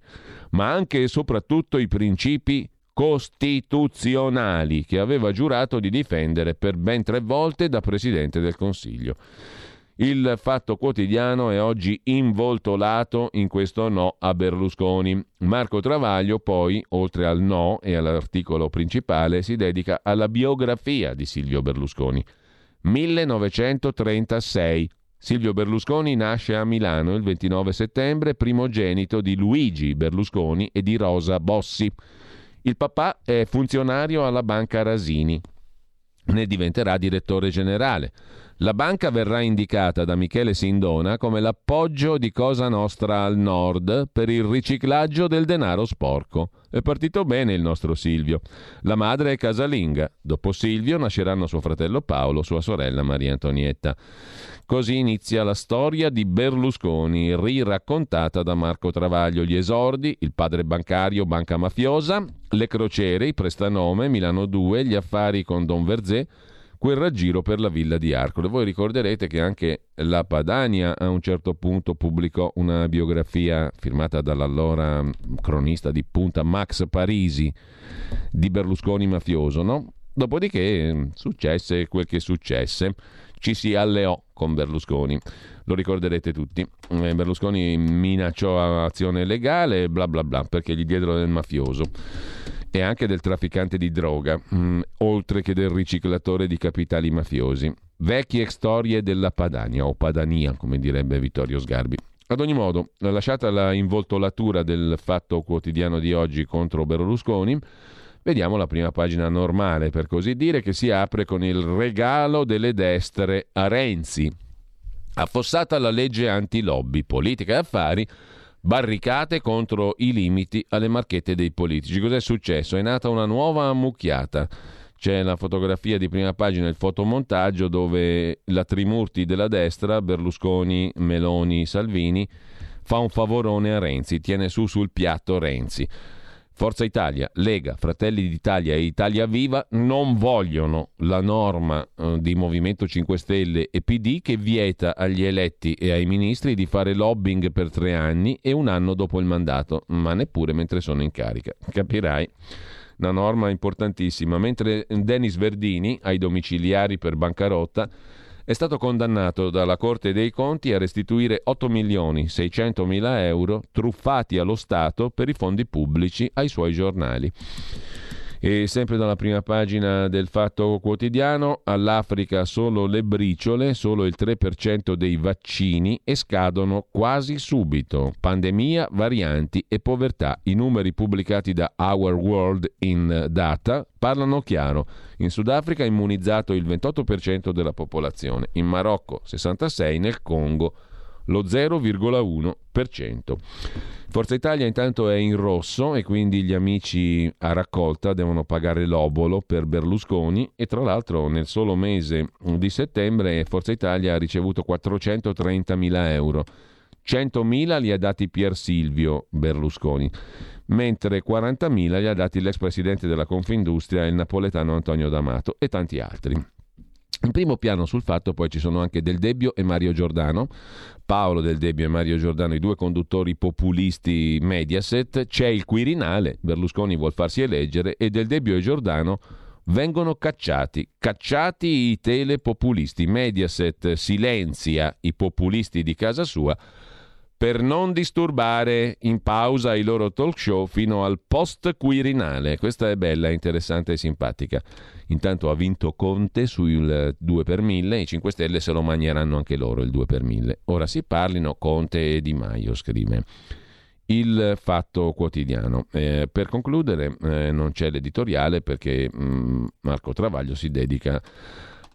ma anche e soprattutto i principi costituzionali che aveva giurato di difendere per ben tre volte da Presidente del Consiglio. Il fatto quotidiano è oggi involtolato in questo no a Berlusconi. Marco Travaglio poi, oltre al no e all'articolo principale, si dedica alla biografia di Silvio Berlusconi. 1936. Silvio Berlusconi nasce a Milano il 29 settembre, primogenito di Luigi Berlusconi e di Rosa Bossi. Il papà è funzionario alla Banca Rasini, ne diventerà direttore generale. La banca verrà indicata da Michele Sindona come l'appoggio di Cosa Nostra al Nord per il riciclaggio del denaro sporco. È partito bene il nostro Silvio. La madre è casalinga. Dopo Silvio nasceranno suo fratello Paolo, sua sorella Maria Antonietta. Così inizia la storia di Berlusconi, riraccontata da Marco Travaglio. Gli esordi, il padre bancario, banca mafiosa, le crociere, i prestanome, Milano 2, gli affari con Don Verzé, quel raggiro per la villa di Arcole. Voi ricorderete che anche la Padania a un certo punto pubblicò una biografia firmata dall'allora cronista di punta Max Parisi di Berlusconi mafioso, no? Dopodiché successe quel che successe ci si alleò con Berlusconi. Lo ricorderete tutti. Eh, Berlusconi minacciò azione legale, bla bla bla, perché gli diedero del mafioso e anche del trafficante di droga, mh, mm, oltre che del riciclatore di capitali mafiosi. Vecchie storie della Padania, o Padania, come direbbe Vittorio Sgarbi. Ad ogni modo, lasciata la involtolatura del fatto quotidiano di oggi contro Berlusconi, vediamo la prima pagina normale, per così dire, che si apre con il regalo delle destre a Renzi. Affossata la legge anti-lobby, politica e affari, barricate contro i limiti alle marchette dei politici. Cos'è successo? È nata una nuova ammucchiata. C'è la fotografia di prima pagina, il fotomontaggio dove la Trimurti della destra, Berlusconi, Meloni, Salvini, fa un favorone a Renzi, tiene su sul piatto Renzi. Forza Italia, Lega, Fratelli d'Italia e Italia Viva non vogliono la norma eh, di Movimento 5 Stelle e PD che vieta agli eletti e ai ministri di fare lobbying per tre anni e un anno dopo il mandato, ma neppure mentre sono in carica. Capirai? Una norma importantissima. Mentre Denis Verdini, ai domiciliari per bancarotta, è stato condannato dalla Corte dei Conti a restituire 8 milioni 600 mila euro truffati allo Stato per i fondi pubblici ai suoi giornali. E sempre dalla prima pagina del Fatto Quotidiano, all'Africa solo le briciole, solo il 3% dei vaccini e scadono quasi subito. Pandemia, varianti e povertà. I numeri pubblicati da Our World in Data parlano chiaro. In Sudafrica è immunizzato il 28% della popolazione, in Marocco 66%, nel Congo lo 0,1%. Forza Italia intanto è in rosso e quindi gli amici a raccolta devono pagare l'obolo per Berlusconi e tra l'altro nel solo mese di settembre Forza Italia ha ricevuto 430 mila euro. 100.000 li ha dati Pier Silvio Berlusconi, mentre 40.000 li ha dati l'ex presidente della Confindustria, il napoletano Antonio D'Amato e tanti altri. In primo piano sul fatto poi ci sono anche Del Debbio e Mario Giordano, Paolo Del Debbio e Mario Giordano, i due conduttori populisti Mediaset, c'è il Quirinale, Berlusconi vuol farsi eleggere e Del Debbio e Giordano vengono cacciati, cacciati i telepopulisti, Mediaset silenzia i populisti di casa sua per non disturbare in pausa i loro talk show fino al post Quirinale. Questa è bella, interessante e simpatica. Intanto ha vinto Conte sul 2 per 1000, i 5 Stelle se lo magneranno anche loro il 2 per 1000. Ora si parlino Conte e Di Maio, scrive il fatto quotidiano. Eh, per concludere, eh, non c'è l'editoriale perché mh, mm, Marco Travaglio si dedica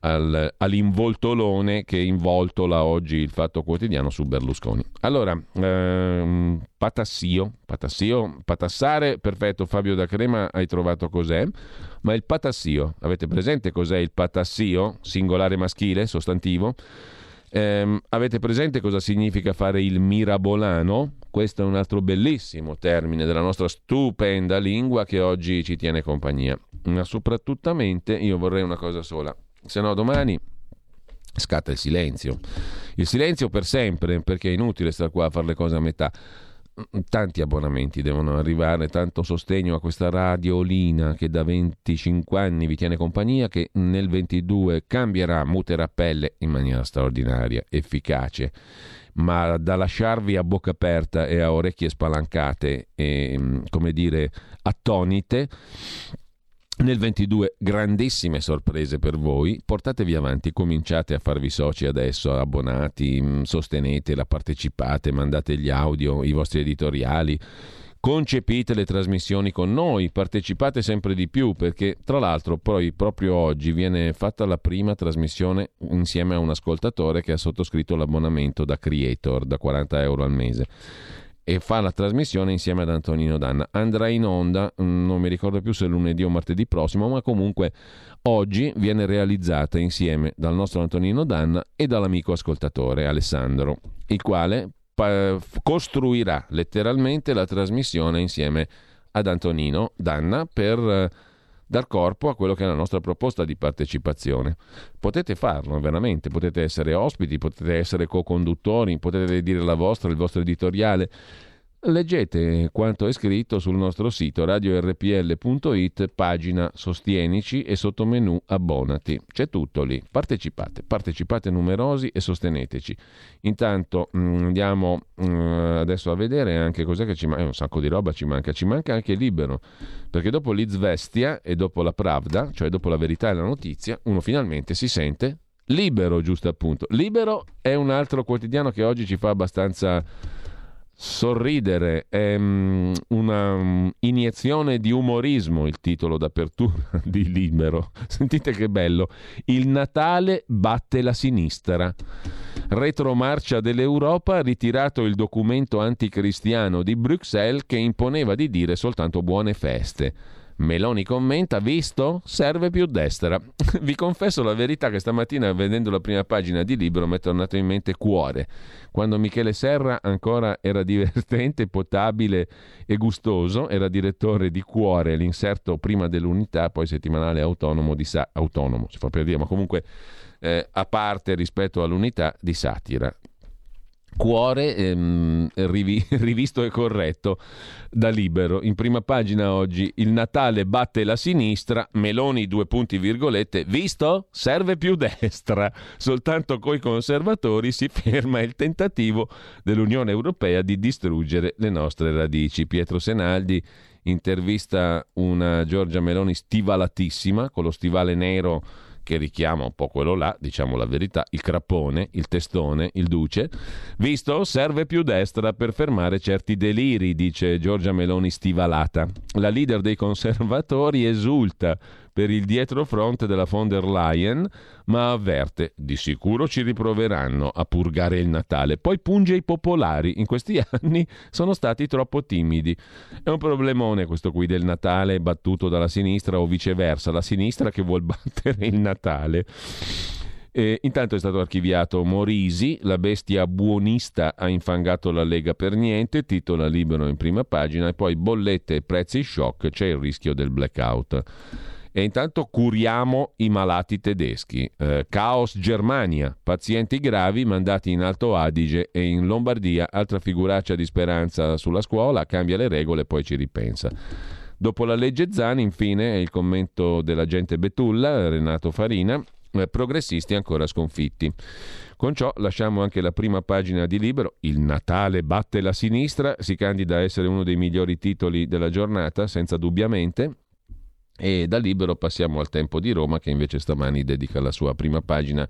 al, all'involtolone che involtola oggi il fatto quotidiano su Berlusconi. Allora, ehm, patassio, patassio, patassare, perfetto, Fabio da Crema hai trovato cos'è, ma il patassio, avete presente cos'è il patassio? Singolare maschile, sostantivo? Eh, avete presente cosa significa fare il mirabolano? Questo è un altro bellissimo termine della nostra stupenda lingua che oggi ci tiene compagnia. Ma soprattutto io vorrei una cosa sola, se no domani scatta il silenzio. Il silenzio per sempre, perché è inutile stare qua a fare le cose a metà. Tanti abbonamenti devono arrivare, tanto sostegno a questa radiolina che da 25 anni vi tiene compagnia, che nel 22 cambierà, muterà pelle in maniera straordinaria, efficace, ma da lasciarvi a bocca aperta e a orecchie spalancate e, come dire, attonite nel 22 grandissime sorprese per voi, portatevi avanti, cominciate a farvi soci adesso, abbonati, mm, sostenetela, partecipate, mandate gli audio, i vostri editoriali, concepite le trasmissioni con noi, partecipate sempre di più perché tra l'altro poi proprio oggi viene fatta la prima trasmissione insieme a un ascoltatore che ha sottoscritto l'abbonamento da creator da 40 euro al mese e fa la trasmissione insieme ad Antonino Danna. Andrà in onda, mm, non mi ricordo più se lunedì o martedì prossimo, ma comunque oggi viene realizzata insieme dal nostro Antonino Danna e dall'amico ascoltatore Alessandro, il quale pa- costruirà letteralmente la trasmissione insieme ad Antonino Danna per dar corpo a quello che è la nostra proposta di partecipazione. Potete farlo veramente, potete essere ospiti, potete essere co-conduttori, potete dire la vostra, il vostro editoriale. Leggete quanto è scritto sul nostro sito radiorpl.it, pagina Sostienici e sottomenu Abbonati. C'è tutto lì. Partecipate, partecipate numerosi e sosteneteci. Intanto mm, andiamo mm, adesso a vedere anche cos'è che ci manca. Un sacco di roba ci manca. Ci manca anche Libero. Perché dopo l'Izvestia e dopo la Pravda, cioè dopo la verità e la notizia, uno finalmente si sente Libero, giusto appunto. Libero è un altro quotidiano che oggi ci fa abbastanza sorridere. È um, una um, iniezione di umorismo il titolo d'apertura di Libero. Sentite che bello. Il Natale batte la sinistra. Retromarcia dell'Europa ha ritirato il documento anticristiano di Bruxelles che imponeva di dire soltanto buone feste. Meloni commenta, visto? Serve più destra. Vi confesso la verità che stamattina vedendo la prima pagina di libro mi è tornato in mente cuore. Quando Michele Serra ancora era divertente, potabile e gustoso, era direttore di Cuore, l'inserto prima dell'unità, poi settimanale autonomo, di sa- autonomo si fa per dire, ma comunque eh, a parte rispetto all'unità di satira cuore ehm, rivi- rivisto e corretto da Libero. In prima pagina oggi il Natale batte la sinistra, Meloni due punti virgolette, visto? Serve più destra. Soltanto coi conservatori si ferma il tentativo dell'Unione Europea di distruggere le nostre radici. Pietro Senaldi intervista una Giorgia Meloni stivalatissima con lo stivale nero che richiama un po' quello là, diciamo la verità, il crappone, il testone, il duce. Visto, serve più destra per fermare certi deliri, dice Giorgia Meloni stivalata. La leader dei conservatori esulta per il dietrofront della von der Leyen, ma avverte di sicuro ci riproveranno a purgare il Natale. Poi punge i popolari, in questi anni sono stati troppo timidi. È un problemone questo qui del Natale battuto dalla sinistra o viceversa, la sinistra che vuol battere il Natale. E intanto è stato archiviato Morisi, la bestia buonista ha infangato la Lega per niente, titola libero in prima pagina, e poi bollette e prezzi shock, c'è il rischio del blackout. E intanto curiamo i malati tedeschi. Eh, caos Germania, pazienti gravi mandati in Alto Adige e in Lombardia, altra figuraccia di speranza sulla scuola, cambia le regole e poi ci ripensa. Dopo la legge Zani, infine, il commento dell'agente Betulla, Renato Farina, eh, progressisti ancora sconfitti. Con ciò lasciamo anche la prima pagina di libro, Il Natale batte la sinistra, si candida a essere uno dei migliori titoli della giornata, senza dubbiamente, e da Libero passiamo al Tempo di Roma che invece stamani dedica la sua prima pagina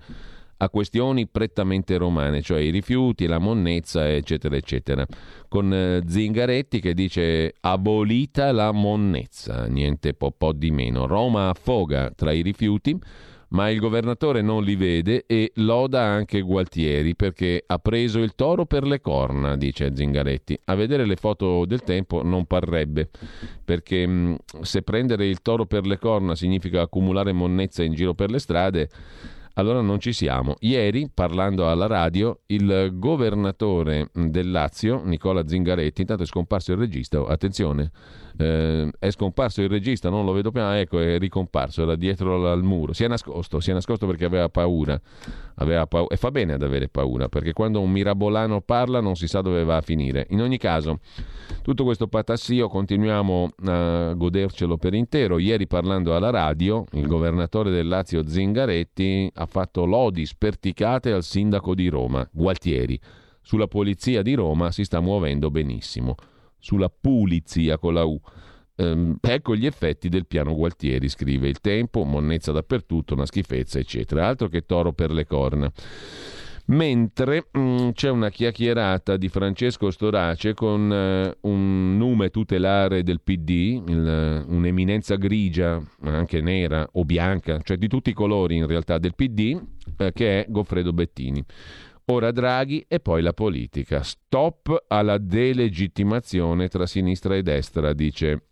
a questioni prettamente romane, cioè i rifiuti, la monnezza, eccetera, eccetera. Con eh, Zingaretti che dice abolita la monnezza, niente po', po' di meno. Roma affoga tra i rifiuti ma il governatore non li vede e loda anche Gualtieri perché ha preso il toro per le corna, dice Zingaretti. A vedere le foto del tempo non parrebbe, perché mm, se prendere il toro per le corna significa accumulare monnezza in giro per le strade, allora non ci siamo. Ieri, parlando alla radio, il governatore del Lazio, Nicola Zingaretti, intanto è scomparso il regista, oh, attenzione, eh, è scomparso il regista, non lo vedo più, ah, ecco è ricomparso, era dietro al muro, si è nascosto, si è nascosto perché aveva paura, aveva paura e fa bene ad avere paura, perché quando un mirabolano parla non si sa dove va a finire. In ogni caso, tutto questo patassio continuiamo a godercelo per intero. Ieri parlando alla radio, il governatore del Lazio Zingaretti ha fatto lodi sperticate al sindaco di Roma, Gualtieri. Sulla polizia di Roma si sta muovendo benissimo sulla pulizia con la U. Ehm, ecco gli effetti del piano Gualtieri, scrive il tempo, monnezza dappertutto, una schifezza, eccetera. Altro che toro per le corna. Mentre mh, mm, c'è una chiacchierata di Francesco Storace con uh, un nome tutelare del PD, il, un'eminenza grigia, anche nera o bianca, cioè di tutti i colori in realtà del PD, eh, che è Goffredo Bettini. Ora Draghi e poi la politica. Stop alla delegittimazione tra sinistra e destra, dice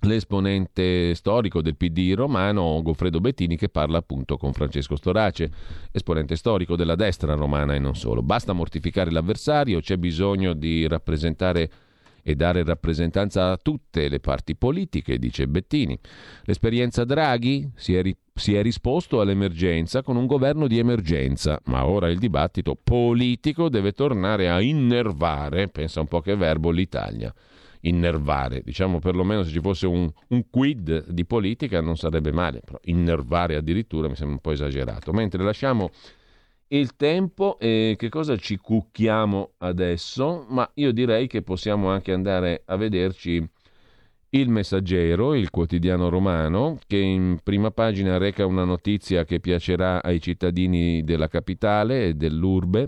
l'esponente storico del PD romano Goffredo Bettini che parla appunto con Francesco Storace, esponente storico della destra romana e non solo. Basta mortificare l'avversario, c'è bisogno di rappresentare e dare rappresentanza a tutte le parti politiche, dice Bettini. L'esperienza Draghi si è, ri- si è risposto all'emergenza con un governo di emergenza, ma ora il dibattito politico deve tornare a innervare, pensa un po' che verbo, l'Italia innervare. Diciamo perlomeno se ci fosse un, un, quid di politica non sarebbe male, però innervare addirittura mi sembra un po' esagerato. Mentre lasciamo il tempo e che cosa ci cucchiamo adesso? Ma io direi che possiamo anche andare a vederci Il Messaggero, il quotidiano romano, che in prima pagina reca una notizia che piacerà ai cittadini della capitale e dell'urbe,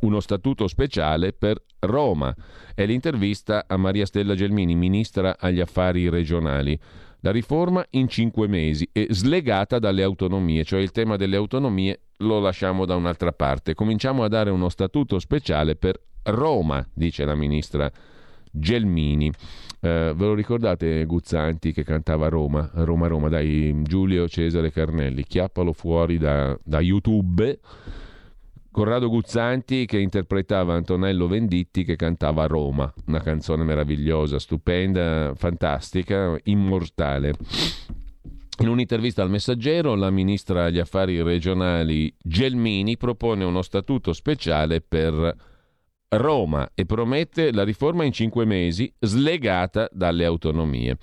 uno statuto speciale per Roma. È l'intervista a Maria Stella Gelmini, ministra agli affari regionali. La riforma in cinque mesi e slegata dalle autonomie, cioè il tema delle autonomie lo lasciamo da un'altra parte. Cominciamo a dare uno statuto speciale per Roma, dice la ministra Gelmini. Eh, ve lo ricordate Guzzanti che cantava Roma, Roma, Roma, dai Giulio Cesare Carnelli, chiappalo fuori da, da YouTube. Corrado Guzzanti che interpretava Antonello Venditti che cantava Roma, una canzone meravigliosa, stupenda, fantastica, immortale. In un'intervista al Messaggero, la ministra agli affari regionali Gelmini propone uno statuto speciale per Roma e promette la riforma in cinque mesi, slegata dalle autonomie.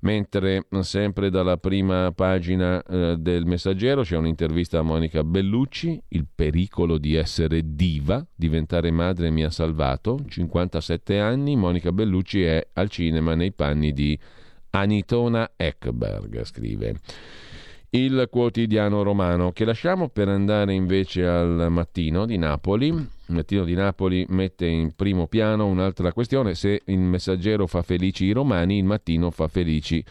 Mentre sempre dalla prima pagina eh, del Messaggero c'è un'intervista a Monica Bellucci, il pericolo di essere diva, diventare madre mi ha salvato, 57 anni, Monica Bellucci è al cinema nei panni di Anitona Ekberg, scrive il quotidiano romano, che lasciamo per andare invece al mattino di Napoli. Il mattino di Napoli mette in primo piano un'altra questione, se il messaggero fa felici i romani, il mattino fa felici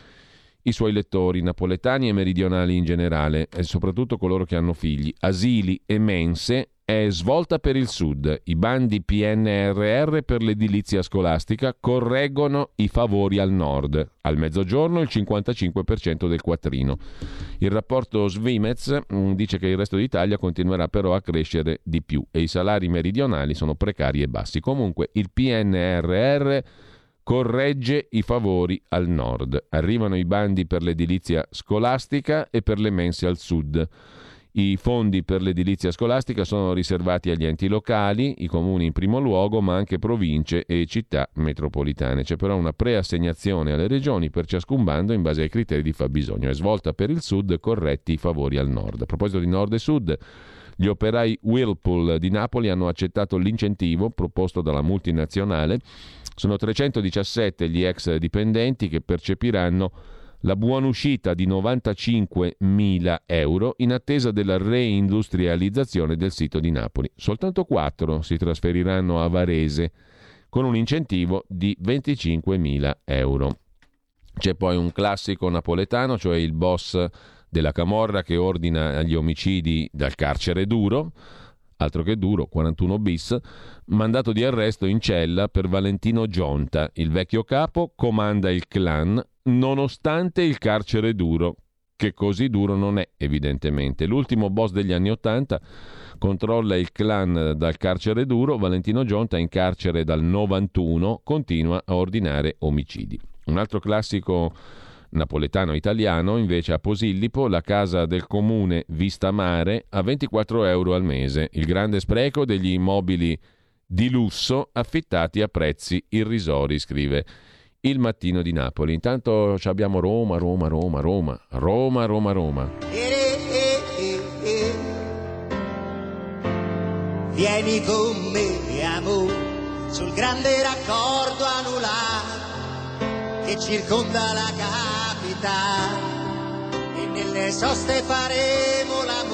i suoi lettori napoletani e meridionali in generale, e soprattutto coloro che hanno figli. Asili e mense è svolta per il Sud. I bandi PNRR per l'edilizia scolastica correggono i favori al Nord. Al mezzogiorno il 55% del quattrino. Il rapporto Svimez mm, dice che il resto d'Italia continuerà però a crescere di più e i salari meridionali sono precari e bassi. Comunque il PNRR corregge i favori al nord. Arrivano i bandi per l'edilizia scolastica e per le mense al sud. I fondi per l'edilizia scolastica sono riservati agli enti locali, i comuni in primo luogo, ma anche province e città metropolitane. C'è però una preassegnazione alle regioni per ciascun bando in base ai criteri di fabbisogno. È svolta per il sud, corretti i favori al nord. A proposito di nord e sud, gli operai Whirlpool di Napoli hanno accettato l'incentivo proposto dalla multinazionale. Sono 317 gli ex dipendenti che percepiranno la buonuscita di 95.000 euro in attesa della reindustrializzazione del sito di Napoli. Soltanto 4 si trasferiranno a Varese con un incentivo di 25.000 euro. C'è poi un classico napoletano, cioè il boss della Camorra che ordina gli omicidi dal carcere duro, altro che duro, 41 bis, mandato di arresto in cella per Valentino Gionta. Il vecchio capo comanda il clan nonostante il carcere duro, che così duro non è evidentemente. L'ultimo boss degli anni Ottanta controlla il clan dal carcere duro, Valentino Gionta in carcere dal 91 continua a ordinare omicidi. Un altro classico napoletano italiano invece a Posillipo la casa del comune vista mare a 24 euro al mese, il grande spreco degli immobili di lusso affittati a prezzi irrisori, scrive il mattino di Napoli. Intanto abbiamo Roma, Roma, Roma, Roma, Roma, Roma, Roma. Vieni con me, amore, sul grande raccordo anulare che circonda la capitale e nelle soste faremo l'amore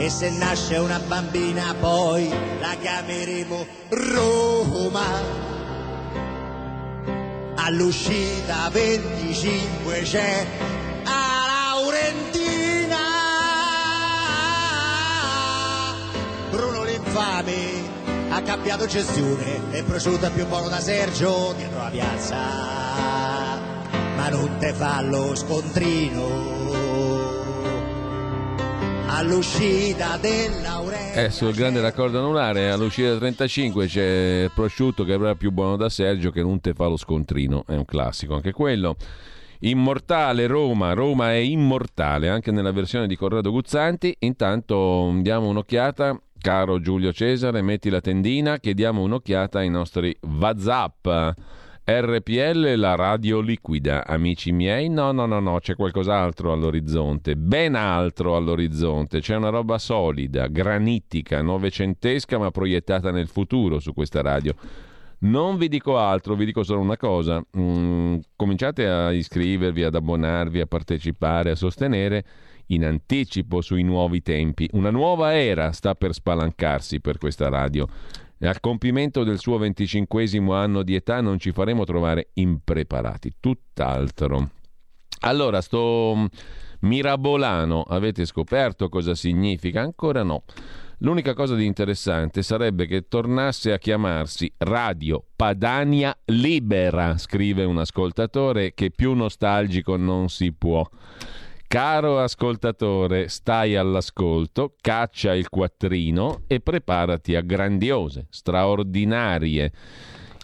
e se nasce una bambina poi la chiameremo Roma. All'uscita 25 c'è a Laurentina. Bruno l'infame ha cambiato gestione è prosciutta più buono da Sergio dietro la piazza. Ma non te fa lo scontrino all'uscita dell'Aurelia. Eh, sul grande raccordo anulare, all'uscita 35 c'è il prosciutto che era più buono da Sergio che non te fa lo scontrino, è un classico anche quello. Immortale Roma, Roma è immortale anche nella versione di Corrado Guzzanti. Intanto diamo un'occhiata, caro Giulio Cesare, metti la tendina, chiediamo un'occhiata ai nostri WhatsApp. RPL la radio liquida, amici miei. No, no, no, no, c'è qualcos'altro all'orizzonte, ben altro all'orizzonte. C'è una roba solida, granitica, novecentesca, ma proiettata nel futuro su questa radio. Non vi dico altro, vi dico solo una cosa. Mm, cominciate a iscrivervi, ad abbonarvi, a partecipare, a sostenere in anticipo sui nuovi tempi. Una nuova era sta per spalancarsi per questa radio. E al compimento del suo venticinquesimo anno di età non ci faremo trovare impreparati, tutt'altro. Allora, sto mirabolano, avete scoperto cosa significa? Ancora no. L'unica cosa di interessante sarebbe che tornasse a chiamarsi Radio Padania Libera, scrive un ascoltatore che più nostalgico non si può. Caro ascoltatore, stai all'ascolto, caccia il quattrino e preparati a grandiose, straordinarie,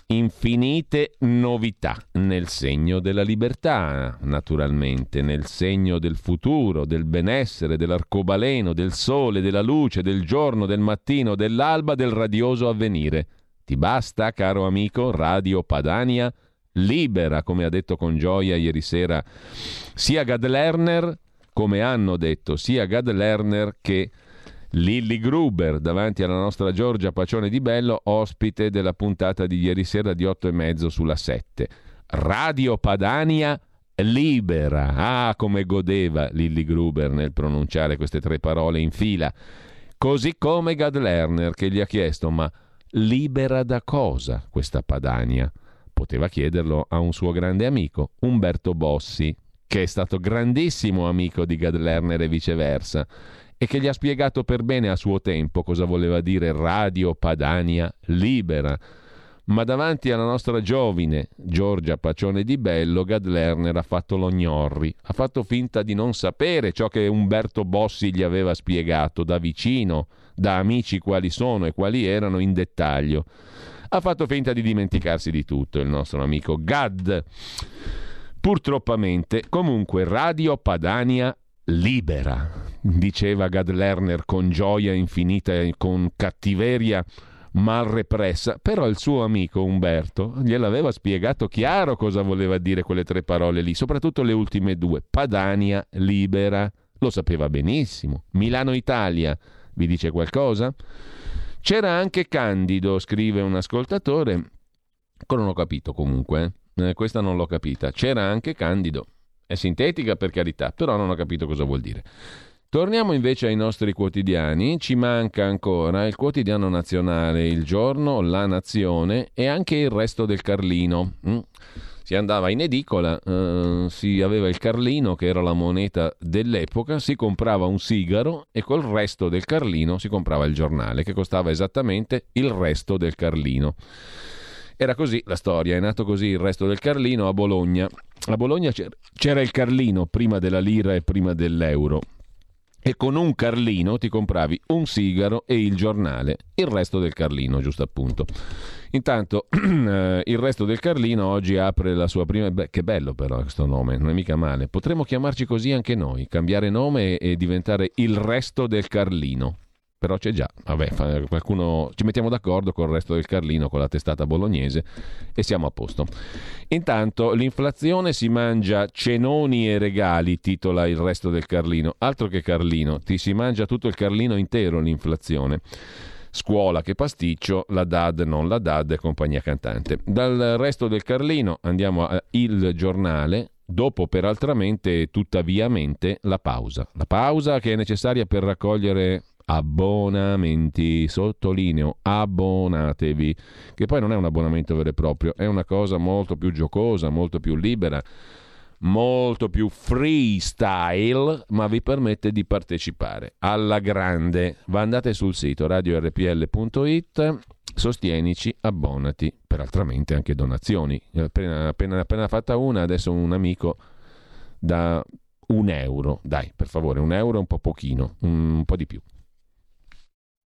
infinite novità nel segno della libertà, naturalmente, nel segno del futuro, del benessere, dell'arcobaleno, del sole, della luce, del giorno, del mattino, dell'alba, del radioso avvenire. Ti basta, caro amico, Radio Padania? Libera, come ha detto con gioia ieri sera sia Gad Lerner, come hanno detto sia Gad Lerner che Lilly Gruber davanti alla nostra Giorgia Pacione di Bello, ospite della puntata di ieri sera di 8 e mezzo sulla 7. Radio Padania libera. Ah, come godeva Lilly Gruber nel pronunciare queste tre parole in fila. Così come Gad Lerner che gli ha chiesto ma libera da cosa questa Padania? Poteva chiederlo a un suo grande amico, Umberto Bossi, che è stato grandissimo amico di Gad Lerner e viceversa, e che gli ha spiegato per bene a suo tempo cosa voleva dire Radio Padania libera. Ma davanti alla nostra giovine Giorgia Pacione di Bello, Gad Lerner ha fatto lo gnorri, ha fatto finta di non sapere ciò che Umberto Bossi gli aveva spiegato da vicino, da amici quali sono e quali erano in dettaglio ha fatto finta di dimenticarsi di tutto il nostro amico Gad. Purtroppamente, comunque, Radio Padania libera, diceva Gad Lerner con gioia infinita e con cattiveria mal repressa, però il suo amico Umberto gliel'aveva spiegato chiaro cosa voleva dire quelle tre parole lì, soprattutto le ultime due, Padania libera, lo sapeva benissimo. Milano Italia, vi dice qualcosa? C'era anche Candido, scrive un ascoltatore. Ancora non ho capito comunque, eh, questa non l'ho capita. C'era anche Candido. È sintetica per carità, però non ho capito cosa vuol dire. Torniamo invece ai nostri quotidiani, ci manca ancora il quotidiano nazionale, il giorno, la nazione e anche il resto del Carlino. Mm si andava in edicola, eh, si aveva il carlino che era la moneta dell'epoca, si comprava un sigaro e col resto del carlino si comprava il giornale che costava esattamente il resto del carlino. Era così la storia, è nato così il resto del Carlino a Bologna. A Bologna c'era il Carlino prima della lira e prima dell'euro e con un Carlino ti compravi un sigaro e il giornale, il resto del Carlino, giusto appunto. Intanto eh, il resto del Carlino oggi apre la sua prima... Beh, che bello però questo nome, non è mica male. Potremmo chiamarci così anche noi, cambiare nome e diventare il resto del Carlino però c'è già. Vabbè, qualcuno ci mettiamo d'accordo con il resto del Carlino, con la testata bolognese e siamo a posto. Intanto l'inflazione si mangia cenoni e regali, titola il resto del Carlino. Altro che Carlino, ti si mangia tutto il Carlino intero l'inflazione. Scuola che pasticcio, la DAD non la DAD e compagnia cantante. Dal resto del Carlino andiamo a Il Giornale, dopo peraltramente tuttaviamente la pausa. La pausa che è necessaria per raccogliere abbonamenti, sottolineo, abbonatevi, che poi non è un abbonamento vero e proprio, è una cosa molto più giocosa, molto più libera, molto più freestyle, ma vi permette di partecipare alla grande. Va andate sul sito radiorpl.it, sostienici, abbonati, peraltramente anche donazioni. Appena, appena, appena fatta una, adesso un amico da un euro, dai, per favore, un euro è un po' pochino, un po' di più.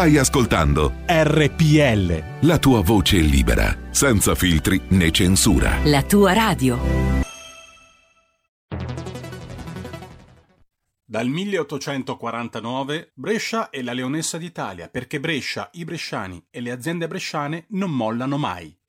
Stai ascoltando RPL. La tua voce libera, senza filtri né censura. La tua radio. Dal 1849 Brescia è la leonessa d'Italia perché Brescia, i bresciani e le aziende bresciane non mollano mai.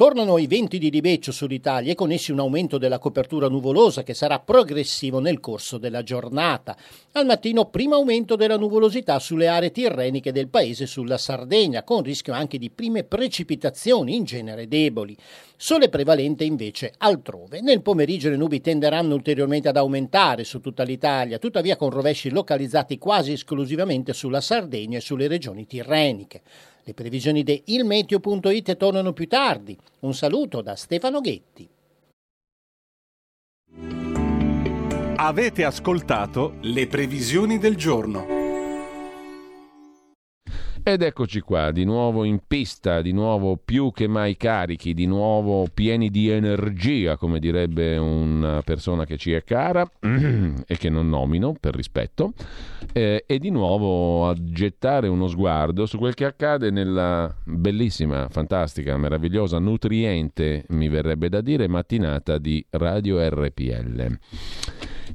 Tornano i venti di ribeccio sull'Italia e con essi un aumento della copertura nuvolosa che sarà progressivo nel corso della giornata. Al mattino primo aumento della nuvolosità sulle aree tirreniche del paese sulla Sardegna, con rischio anche di prime precipitazioni in genere deboli. Sole prevalente invece altrove. Nel pomeriggio le nubi tenderanno ulteriormente ad aumentare su tutta l'Italia, tuttavia con rovesci localizzati quasi esclusivamente sulla Sardegna e sulle regioni tirreniche. Le previsioni di ilmeteo.it tornano più tardi. Un saluto da Stefano Ghetti. Avete ascoltato le previsioni del giorno. Ed eccoci qua, di nuovo in pista, di nuovo più che mai carichi, di nuovo pieni di energia, come direbbe una persona che ci è cara e che non nomino per rispetto, eh, e di nuovo a gettare uno sguardo su quel che accade nella bellissima, fantastica, meravigliosa, nutriente, mi verrebbe da dire, mattinata di Radio RPL.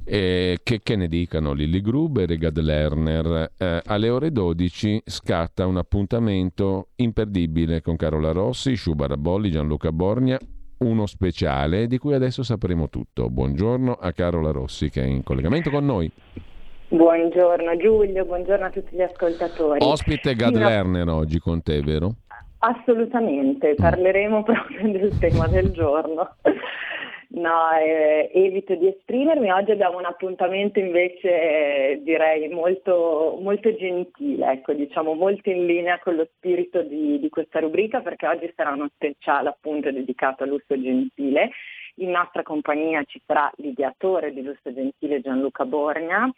Eh, che, che, ne dicano Lilly Gruber e Gad Lerner. Eh, alle ore 12 scatta un appuntamento imperdibile con Carola Rossi, Shubara Bolli, Gianluca Borgna, uno speciale di cui adesso sapremo tutto. Buongiorno a Carola Rossi che è in collegamento con noi. Buongiorno Giulio, buongiorno a tutti gli ascoltatori. Ospite Gad sì, Lerner oggi con te, vero? Assolutamente, parleremo proprio del tema del giorno. No, eh, evito di esprimermi. Oggi abbiamo un appuntamento invece eh, direi molto, molto gentile, ecco, diciamo molto in linea con lo spirito di, di questa rubrica perché oggi sarà uno speciale appunto dedicato all'uso gentile. In nostra compagnia ci sarà l'ideatore di Lusso Gentile Gianluca Borgna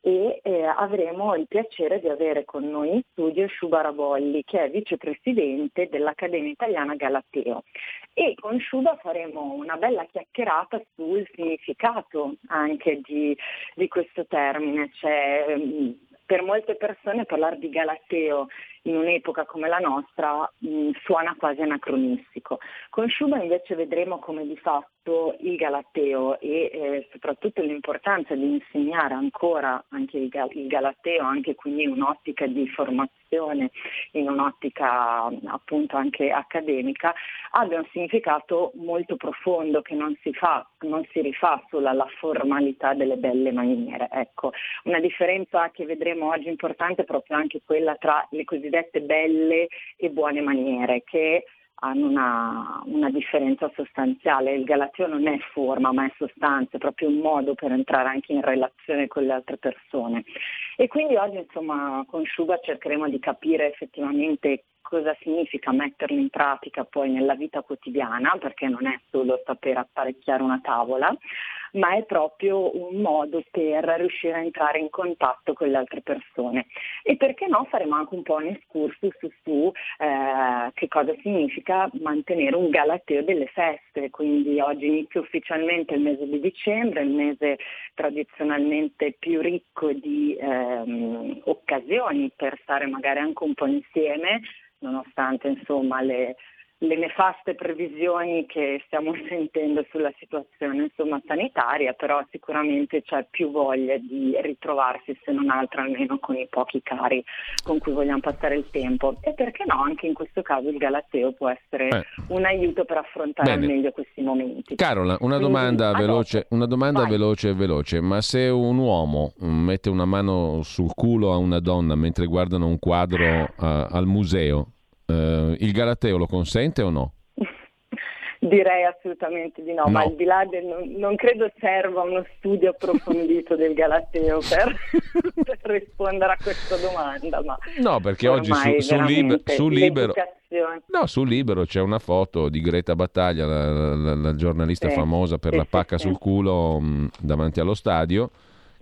e eh, avremo il piacere di avere con noi in studio Sciuba Bolli, che è vicepresidente dell'Accademia Italiana Galateo. E con Sciuba faremo una bella chiacchierata sul significato anche di, di questo termine. Cioè, per molte persone parlare di Galateo in un'epoca come la nostra mh, suona quasi anacronistico. Con Schumann invece vedremo come di fatto il Galateo e eh, soprattutto l'importanza di insegnare ancora anche il, il Galateo, anche quindi in un'ottica di formazione, in un'ottica appunto anche accademica, abbia un significato molto profondo che non si, fa, non si rifà solo alla formalità delle belle maniere. Ecco, una differenza che vedremo oggi importante è proprio anche quella tra le cosiddette cosiddette belle e buone maniere che hanno una, una, differenza sostanziale. Il galateo non è forma ma è sostanza, è proprio un modo per entrare anche in relazione con le altre persone. E quindi oggi insomma con Shuba cercheremo di capire effettivamente cosa significa metterlo in pratica poi nella vita quotidiana, perché non è solo saper apparecchiare una tavola, ma è proprio un modo per riuscire a entrare in contatto con le altre persone. E perché no faremo anche un po' un escursus su, su eh, che cosa significa mantenere un galateo delle feste, quindi oggi inizia ufficialmente il mese di dicembre, il mese tradizionalmente più ricco di ehm, occasioni per stare magari anche un po' insieme, nonostante insomma le le nefaste previsioni che stiamo sentendo sulla situazione insomma, sanitaria, però sicuramente c'è più voglia di ritrovarsi, se non altro almeno con i pochi cari con cui vogliamo passare il tempo. E perché no, anche in questo caso il Galateo può essere eh. un aiuto per affrontare Bene. al meglio questi momenti. Carola, una domanda, Quindi, veloce, una domanda veloce, veloce, ma se un uomo mette una mano sul culo a una donna mentre guardano un quadro uh, al museo, Uh, il Galateo lo consente o no? Direi assolutamente di no, no. ma al di là del non, non, credo serva uno studio approfondito del Galateo per, per, rispondere a questa domanda. Ma no, perché oggi su, su, liber, su, libero, no, su, libero, c'è una foto di Greta Battaglia, la, la, la giornalista sì, sì, per sì, la pacca sul culo mh, davanti allo stadio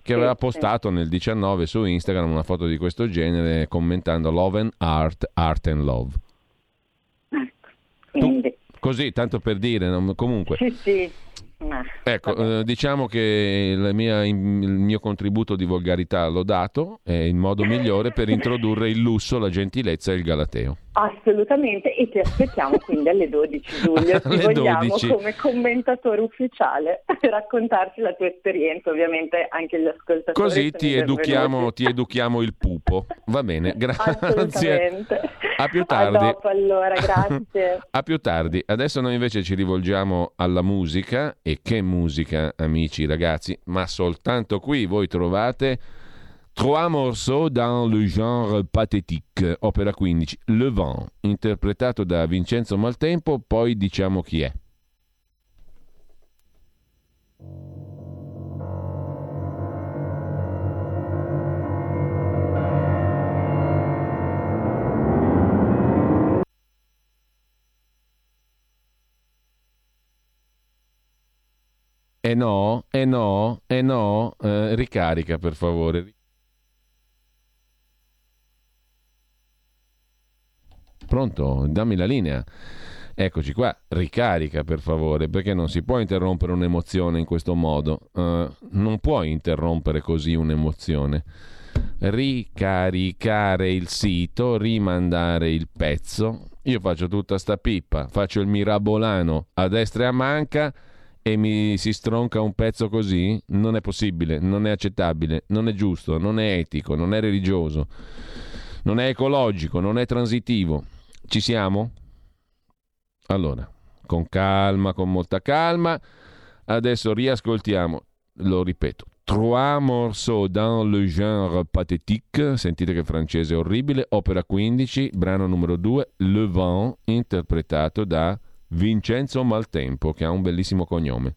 che sì, aveva postato sì. nel 19 su Instagram una foto di questo genere commentando Love and Art, Art and Love. Ecco. Tu, così, tanto per dire, comunque. Sì, sì. Ecco, eh, diciamo che mia, il mio contributo di volgarità l'ho dato, è il modo migliore per introdurre il lusso, la gentilezza e il galateo. Assolutamente, e ti aspettiamo quindi alle 12 Giulio, ti vogliamo 12. come commentatore ufficiale per raccontarci la tua esperienza, ovviamente anche gli ascoltatori. Così ti educhiamo, ti educhiamo, il pupo, va bene, grazie. A più tardi. A dopo allora, grazie. A più tardi, adesso noi invece ci rivolgiamo alla musica, e che musica amici ragazzi, ma soltanto qui voi trovate... Trois morceaux dans le genre pathétique, opera 15, Le Vent, interpretato da Vincenzo Maltempo, poi diciamo chi è. E no, e no, e eh no, ricarica per favore. Pronto? Dammi la linea. Eccoci qua, ricarica per favore, perché non si può interrompere un'emozione in questo modo. Uh, non puoi interrompere così un'emozione. Ricaricare il sito, rimandare il pezzo. Io faccio tutta sta pippa, faccio il mirabolano a destra e a manca e mi si stronca un pezzo così? Non è possibile, non è accettabile, non è giusto, non è etico, non è religioso, non è ecologico, non è transitivo. Ci siamo? Allora, con calma, con molta calma. Adesso riascoltiamo, lo ripeto, Trois morceaux dans le genre pathétique, sentite che francese orribile, opera 15, brano numero 2, Le Vent, interpretato da Vincenzo Maltempo, che ha un bellissimo cognome.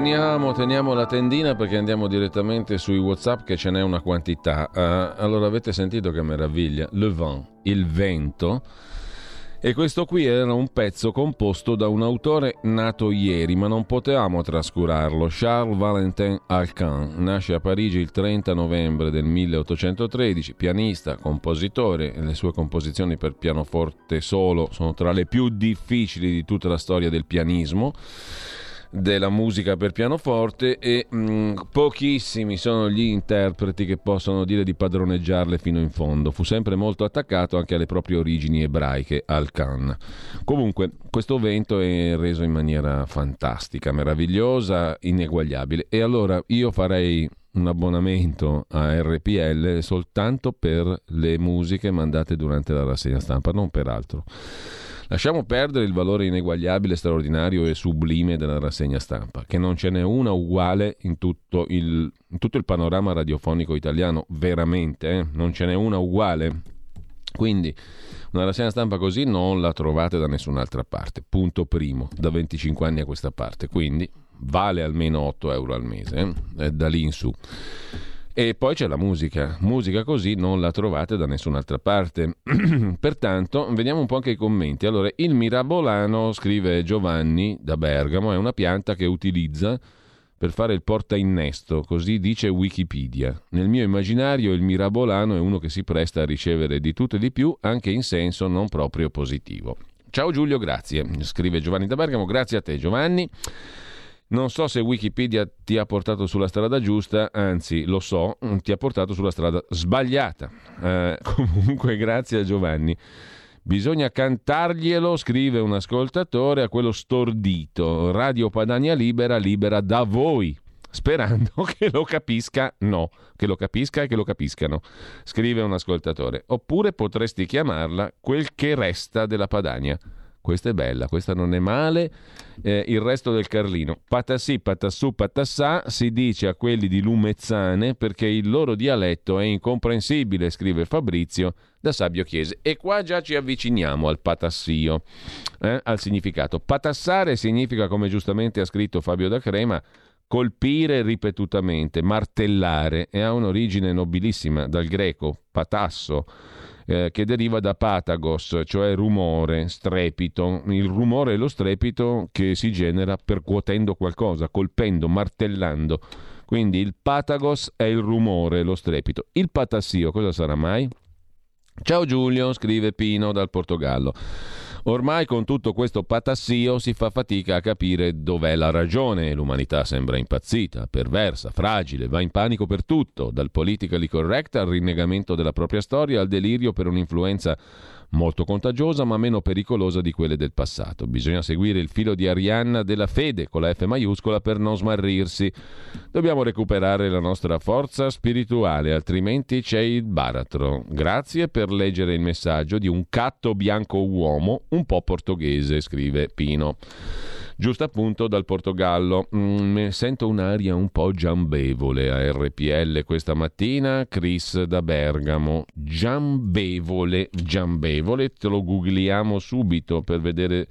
Teniamo, teniamo, la tendina perché andiamo direttamente sui WhatsApp che ce n'è una quantità. Uh, allora avete sentito che meraviglia? Le vent, il vento. E questo qui era un pezzo composto da un autore nato ieri, ma non potevamo trascurarlo. Charles Valentin Alcan nasce a Parigi il 30 novembre del 1813, pianista, compositore, le sue composizioni per pianoforte solo sono tra le più difficili di tutta la storia del pianismo della musica per pianoforte e mh, mm, pochissimi sono gli interpreti che possono dire di padroneggiarle fino in fondo. Fu sempre molto attaccato anche alle proprie origini ebraiche, al Khan. Comunque, questo vento è reso in maniera fantastica, meravigliosa, ineguagliabile. E allora io farei un abbonamento a RPL soltanto per le musiche mandate durante la rassegna stampa, non per altro. Lasciamo perdere il valore ineguagliabile, straordinario e sublime della rassegna stampa, che non ce n'è una uguale in tutto il, in tutto il panorama radiofonico italiano, veramente, eh? non ce n'è una uguale. Quindi una rassegna stampa così non la trovate da nessun'altra parte, punto primo, da 25 anni a questa parte, quindi vale almeno 8 euro al mese, eh? da lì in su. E poi c'è la musica. Musica così non la trovate da nessun'altra parte. Pertanto, vediamo un po' anche i commenti. Allora, il mirabolano, scrive Giovanni da Bergamo, è una pianta che utilizza per fare il porta innesto, così dice Wikipedia. Nel mio immaginario il mirabolano è uno che si presta a ricevere di tutto e di più, anche in senso non proprio positivo. Ciao Giulio, grazie. Scrive Giovanni da Bergamo, grazie a te Giovanni. Non so se Wikipedia ti ha portato sulla strada giusta, anzi lo so, ti ha portato sulla strada sbagliata. Eh, comunque grazie a Giovanni. Bisogna cantarglielo, scrive un ascoltatore, a quello stordito. Radio Padania Libera, libera da voi. Sperando che lo capisca, no, che lo capisca e che lo capiscano, scrive un ascoltatore. Oppure potresti chiamarla quel che resta della Padania. Questa è bella, questa non è male. Eh, il resto del Carlino. Patassì, patassù, patassà si dice a quelli di Lumezzane perché il loro dialetto è incomprensibile, scrive Fabrizio da Sabio Chiese. E qua già ci avviciniamo al patassio, eh, al significato. Patassare significa, come giustamente ha scritto Fabio da Crema, colpire ripetutamente, martellare e ha un'origine nobilissima dal greco patasso eh, che deriva da patagos, cioè rumore, strepito, il rumore e lo strepito che si genera percuotendo qualcosa, colpendo, martellando. Quindi il patagos è il rumore, lo strepito. Il patassio cosa sarà mai? Ciao Giulio, scrive Pino dal Portogallo. Ormai con tutto questo patassio si fa fatica a capire dov'è la ragione. L'umanità sembra impazzita, perversa, fragile, va in panico per tutto, dal politically correct al rinnegamento della propria storia al delirio per un'influenza molto contagiosa ma meno pericolosa di quelle del passato. Bisogna seguire il filo di Arianna della fede con la F maiuscola per non smarrirsi. Dobbiamo recuperare la nostra forza spirituale, altrimenti c'è il baratro. Grazie per leggere il messaggio di un catto bianco uomo un po' portoghese, scrive Pino giusto appunto dal Portogallo. Mm, sento un'aria un po' giambevole a RPL questa mattina. Chris da Bergamo. Giambevole, giambevole, te lo googliamo subito per vedere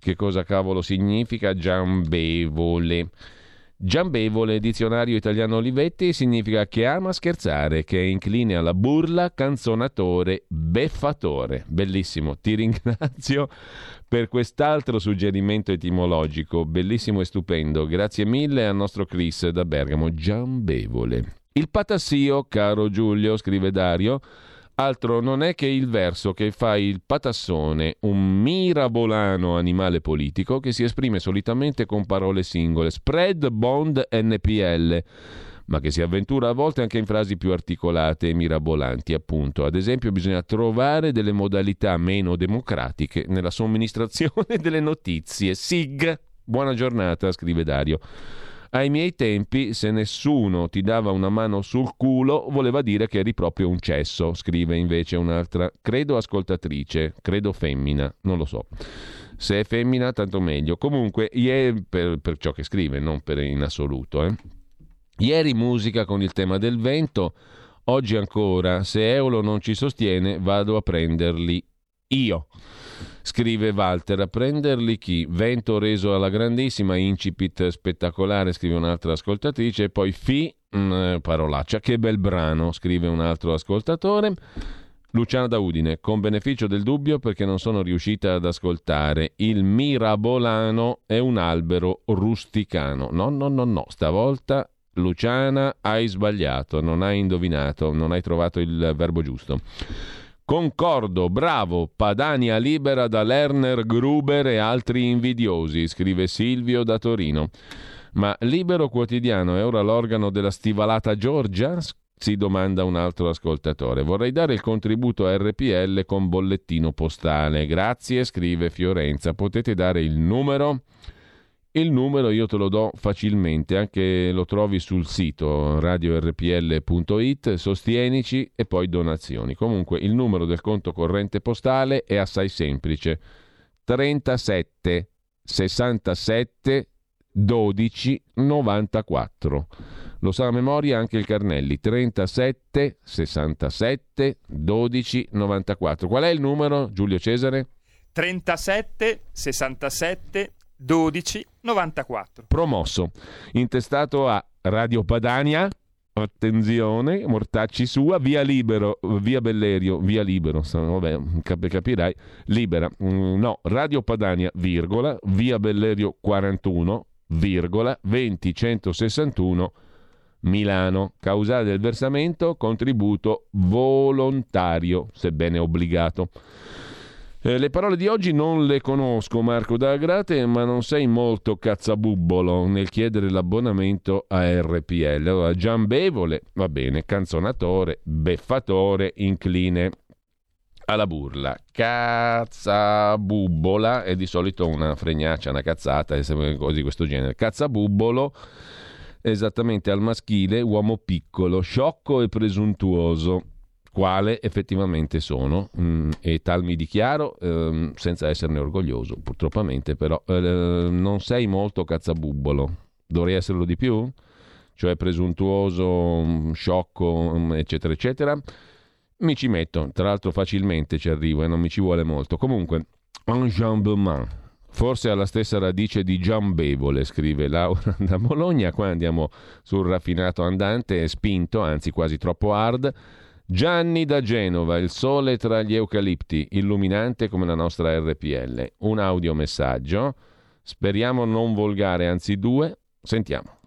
che cosa cavolo significa giambevole. Giambevole, dizionario italiano Olivetti, significa che ama scherzare, che è incline alla burla, canzonatore, beffatore. Bellissimo, ti ringrazio per quest'altro suggerimento etimologico, bellissimo e stupendo. Grazie mille al nostro Chris da Bergamo, giambevole. Il patassio, caro Giulio, scrive Dario, altro non è che il verso che fa il patassone, un mirabolano animale politico che si esprime solitamente con parole singole, spread bond NPL ma che si avventura a volte anche in frasi più articolate e mirabolanti, appunto. Ad esempio, bisogna trovare delle modalità meno democratiche nella somministrazione delle notizie. SIG. Buona giornata, scrive Dario. Ai miei tempi, se nessuno ti dava una mano sul culo, voleva dire che eri proprio un cesso, scrive invece un'altra, credo ascoltatrice, credo femmina, non lo so. Se è femmina, tanto meglio. Comunque, per, per ciò che scrive, non per in assoluto. Eh. Ieri musica con il tema del vento, oggi ancora, se Eolo non ci sostiene vado a prenderli io. Scrive Walter, a prenderli chi? Vento reso alla grandissima, incipit spettacolare, scrive un'altra ascoltatrice, e poi fi, mh, mm, parolaccia, che bel brano, scrive un altro ascoltatore. Luciana da Udine, con beneficio del dubbio perché non sono riuscita ad ascoltare. Il mirabolano è un albero rusticano. No, no, no, no, stavolta Luciana hai sbagliato, non hai indovinato, non hai trovato il verbo giusto. Concordo, bravo, Padania libera da Lerner, Gruber e altri invidiosi, scrive Silvio da Torino. Ma Libero Quotidiano è ora l'organo della stivalata Giorgia? si domanda un altro ascoltatore. Vorrei dare il contributo a RPL con bollettino postale. Grazie, scrive Fiorenza. Potete dare il numero? Il numero io te lo do facilmente, anche lo trovi sul sito radiorpl.it, sostienici e poi donazioni. Comunque il numero del conto corrente postale è assai semplice. 37 67 12 94. Lo sa a memoria anche il Carnelli, 37 67 12 94. Qual è il numero, Giulio Cesare? 37 67 12 94. Promosso, intestato a Radio Padania, attenzione, Mortacci sua, via Libero, via Bellerio, via Libero, vabbè, capirai, libera, mm, no, Radio Padania, virgola, via Bellerio 41, virgola, 20 161 Milano. Causale del versamento, contributo volontario, sebbene obbligato. Eh, le parole di oggi non le conosco, Marco D'Agrate, ma non sei molto cazzabubbolo nel chiedere l'abbonamento a RPL. Allora, giambevole, va bene, canzonatore, beffatore, incline alla burla. Cazzabubbola è di solito una fregnaccia, una cazzata, cose di questo genere. Cazzabubbolo esattamente al maschile, uomo piccolo, sciocco e presuntuoso, quale effettivamente sono, mm, e tal mi dichiaro ehm, senza esserne orgoglioso, purtroppamente, però eh, non sei molto cazzabubbolo, dovrei esserlo di più? Cioè presuntuoso, mm, sciocco, mm, eccetera, eccetera. Mi ci metto, tra l'altro facilmente ci arrivo e non mi ci vuole molto. Comunque, enjambement Forse ha la stessa radice di giambevole, scrive Laura da Bologna. Qua andiamo sul raffinato andante, spinto, anzi quasi troppo hard. Gianni da Genova, il sole tra gli eucalipti, illuminante come la nostra RPL. Un audiomessaggio, speriamo non volgare, anzi due. Sentiamo.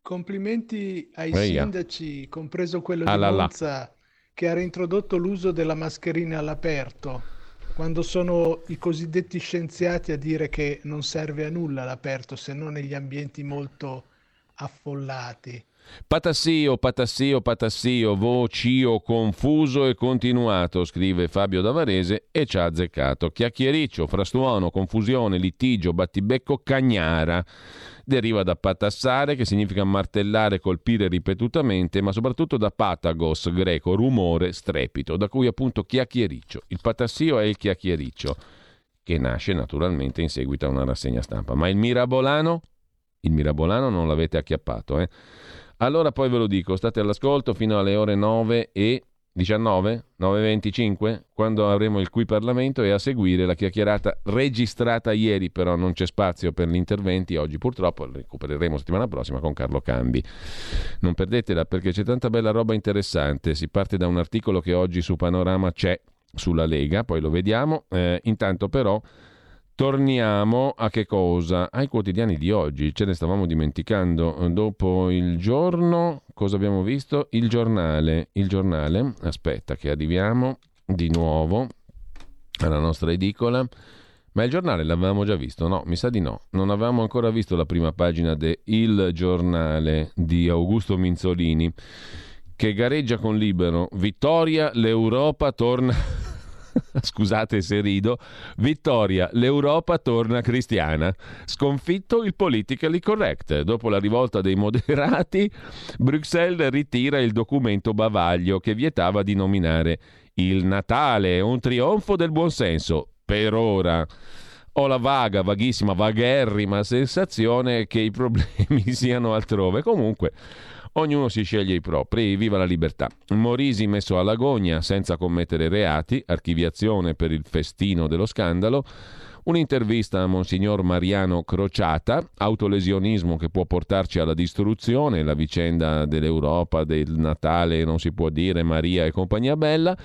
Complimenti ai Eia. sindaci, compreso quello di Monza, che ha reintrodotto l'uso della mascherina all'aperto quando sono i cosiddetti scienziati a dire che non serve a nulla l'aperto se non negli ambienti molto affollati. Patassio, patassio, patassio, vocio confuso e continuato, scrive Fabio Davarese e ci ha azzeccato. Chiacchiericcio, frastuono, confusione, litigio, battibecco, cagnara deriva da patassare, che significa martellare, colpire ripetutamente, ma soprattutto da patagos, greco, rumore, strepito, da cui appunto chiacchiericcio. Il patassio è il chiacchiericcio, che nasce naturalmente in seguito a una rassegna stampa. Ma il mirabolano? Il mirabolano non l'avete acchiappato, eh? Allora poi ve lo dico, state all'ascolto fino alle ore 9 e 19, 9.25, quando avremo il qui Parlamento e a seguire la chiacchierata registrata ieri, però non c'è spazio per gli interventi oggi, purtroppo recupereremo settimana prossima con Carlo Cambi. Non perdetela perché c'è tanta bella roba interessante, si parte da un articolo che oggi su Panorama c'è sulla Lega, poi lo vediamo, eh, intanto però Torniamo a che cosa? Ai quotidiani di oggi, ce ne stavamo dimenticando. Dopo il giorno, cosa abbiamo visto? Il giornale. Il giornale, aspetta che arriviamo di nuovo alla nostra edicola. Ma il giornale l'avevamo già visto? No, mi sa di no. Non avevamo ancora visto la prima pagina de Il giornale di Augusto Minzolini che gareggia con Libero. Vittoria, l'Europa torna scusate se rido, vittoria, l'Europa torna cristiana. Sconfitto il politically correct. Dopo la rivolta dei moderati, Bruxelles ritira il documento bavaglio che vietava di nominare il Natale, un trionfo del buonsenso, per ora. Ho la vaga, vaghissima, vagherrima sensazione che i problemi siano altrove. Comunque, Ognuno si sceglie i propri, viva la libertà. Morisi messo all'agonia senza commettere reati, archiviazione per il festino dello scandalo. Un'intervista a Monsignor Mariano Crociata, autolesionismo che può portarci alla distruzione, la vicenda dell'Europa, del Natale, non si può dire, Maria e compagnia bella,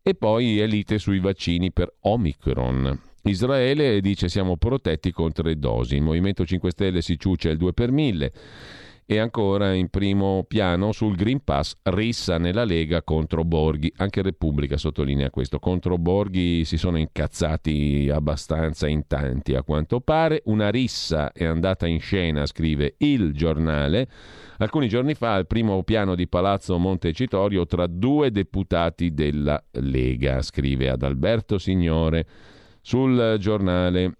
e poi elite sui vaccini per Omicron. Israele dice siamo protetti contro le dosi, il Movimento 5 Stelle si ciuccia il 2 per 1000 e ancora in primo piano sul Green Pass rissa nella Lega contro Borghi. Anche Repubblica sottolinea questo. Contro Borghi si sono incazzati abbastanza in tanti a quanto pare. Una rissa è andata in scena, scrive il giornale, alcuni giorni fa al primo piano di Palazzo Montecitorio tra due deputati della Lega, scrive Adalberto Signore sul giornale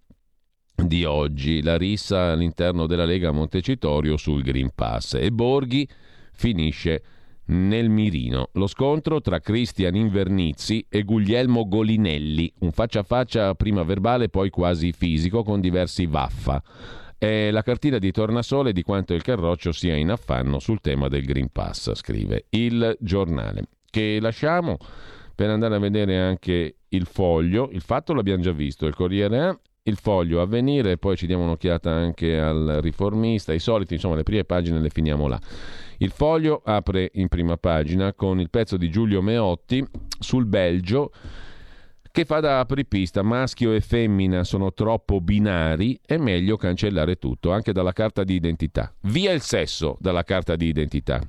di oggi, la rissa all'interno della Lega Montecitorio sul Green Pass e Borghi finisce nel mirino. Lo scontro tra Cristian Invernizzi e Guglielmo Golinelli, un faccia a faccia prima verbale poi quasi fisico con diversi vaffa. È la cartina di tornasole di quanto il Carroccio sia in affanno sul tema del Green Pass, scrive il giornale. Che lasciamo per andare a vedere anche il foglio. Il fatto l'abbiamo già visto, il Corriere il foglio avvenire, poi ci diamo un'occhiata anche al riformista, i soliti, insomma le prime pagine le finiamo là. Il foglio apre in prima pagina con il pezzo di Giulio Meotti sul Belgio che fa da apripista, maschio e femmina sono troppo binari, è meglio cancellare tutto, anche dalla carta di identità. Via il sesso dalla carta di identità.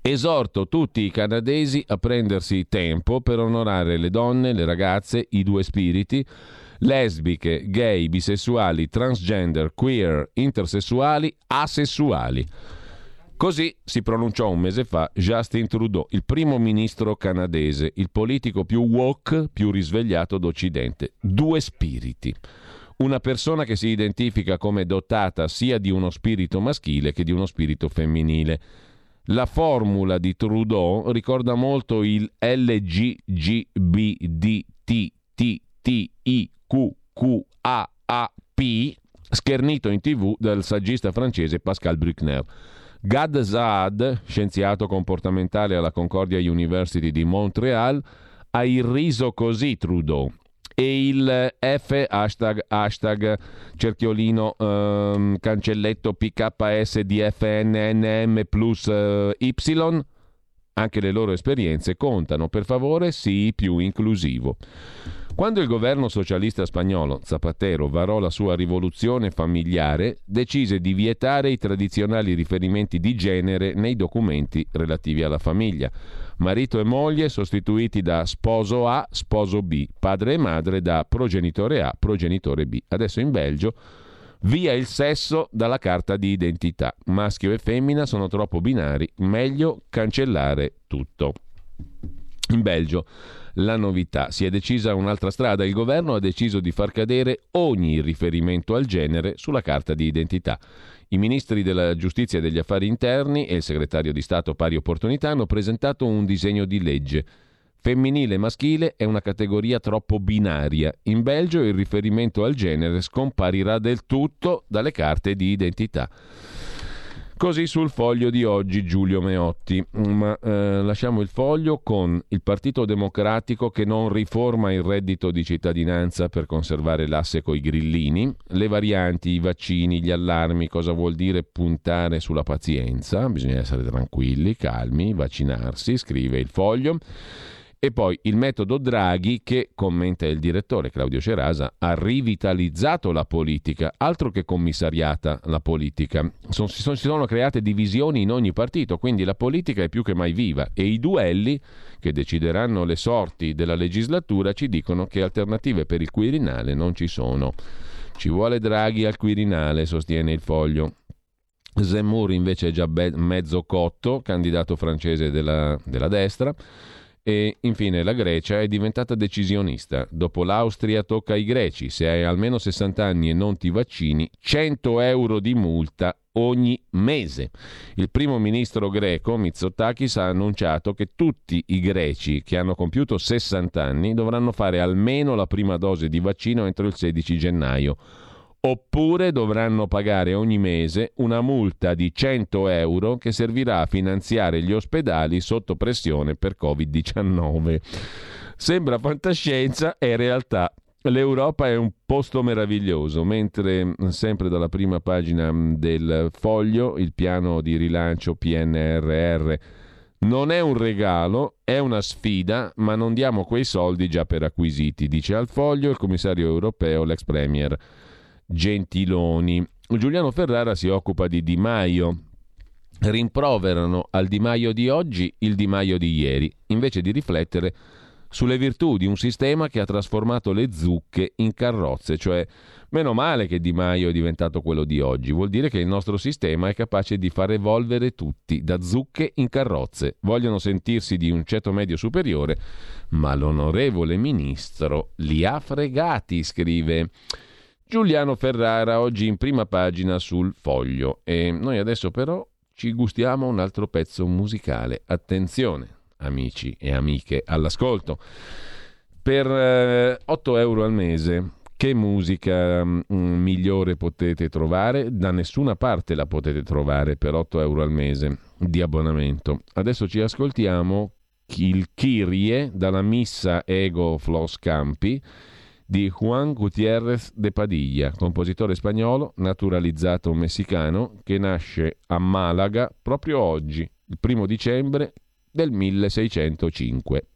Esorto tutti i canadesi a prendersi tempo per onorare le donne, le ragazze, i due spiriti, lesbiche, gay, bisessuali, transgender, queer, intersessuali, asessuali. Così si pronunciò un mese fa Justin Trudeau, il primo ministro canadese, il politico più woke, più risvegliato d'Occidente. Due spiriti. Una persona che si identifica come dotata sia di uno spirito maschile che di uno spirito femminile. La formula di Trudeau ricorda molto il LGGBDTTI QQAAP, schernito in tv dal saggista francese Pascal Bruckner. Gad Saad, scienziato comportamentale alla Concordia University di Montreal, ha irriso così Trudeau e il F hashtag, hashtag cerchiolino um, cancelletto PKS di FNNM plus uh, Y anche le loro esperienze contano per favore sii più inclusivo quando il governo socialista spagnolo, Zapatero, varò la sua rivoluzione familiare, decise di vietare i tradizionali riferimenti di genere nei documenti relativi alla famiglia. Marito e moglie sostituiti da sposo A, sposo B, padre e madre da progenitore A, progenitore B. Adesso in Belgio via il sesso dalla carta di identità. Maschio e femmina sono troppo binari, meglio cancellare tutto. In Belgio la novità. Si è decisa un'altra strada. Il governo ha deciso di far cadere ogni riferimento al genere sulla carta di identità. I ministri della giustizia e degli affari interni e il segretario di Stato pari opportunità hanno presentato un disegno di legge. Femminile e maschile è una categoria troppo binaria. In Belgio il riferimento al genere scomparirà del tutto dalle carte di identità. Così sul foglio di oggi Giulio Meotti, ma eh, lasciamo il foglio con il Partito Democratico che non riforma il reddito di cittadinanza per conservare l'asse coi grillini, le varianti, i vaccini, gli allarmi, cosa vuol dire puntare sulla pazienza, bisogna essere tranquilli, calmi, vaccinarsi, scrive il foglio. E poi il metodo Draghi che, commenta il direttore Claudio Cerasa, ha rivitalizzato la politica, altro che commissariata la politica. Son, si, sono, si sono create divisioni in ogni partito, quindi la politica è più che mai viva e i duelli che decideranno le sorti della legislatura ci dicono che alternative per il Quirinale non ci sono. Ci vuole Draghi al Quirinale, sostiene il foglio. Zemmour invece è già be- mezzo cotto, candidato francese della, della destra. E infine la Grecia è diventata decisionista. Dopo l'Austria tocca ai greci. Se hai almeno 60 anni e non ti vaccini, 100 euro di multa ogni mese. Il primo ministro greco Mitsotakis ha annunciato che tutti i greci che hanno compiuto 60 anni dovranno fare almeno la prima dose di vaccino entro il 16 gennaio oppure dovranno pagare ogni mese una multa di 100 euro che servirà a finanziare gli ospedali sotto pressione per Covid-19. Sembra fantascienza, è realtà. L'Europa è un posto meraviglioso, mentre sempre dalla prima pagina del foglio il piano di rilancio PNRR non è un regalo, è una sfida, ma non diamo quei soldi già per acquisiti, dice al foglio il commissario europeo, l'ex premier Gentiloni. Giuliano Ferrara si occupa di Di Maio. Rimproverano al Di Maio di oggi il Di Maio di ieri, invece di riflettere sulle virtù di un sistema che ha trasformato le zucche in carrozze, cioè meno male che Di Maio è diventato quello di oggi, vuol dire che il nostro sistema è capace di far evolvere tutti da zucche in carrozze. Vogliono sentirsi di un ceto medio superiore, ma l'onorevole ministro li ha fregati, scrive. Giuliano Ferrara oggi in prima pagina sul foglio e noi adesso però ci gustiamo un altro pezzo musicale. Attenzione, amici e amiche, all'ascolto. Per eh, 8 euro al mese, che musica mh, mm, migliore potete trovare? Da nessuna parte la potete trovare per 8 euro al mese di abbonamento. Adesso ci ascoltiamo il Kyrie dalla missa Ego Flos Campi di Juan Gutiérrez de Padilla, compositore spagnolo naturalizzato messicano che nasce a Malaga proprio oggi, il primo dicembre del 1605.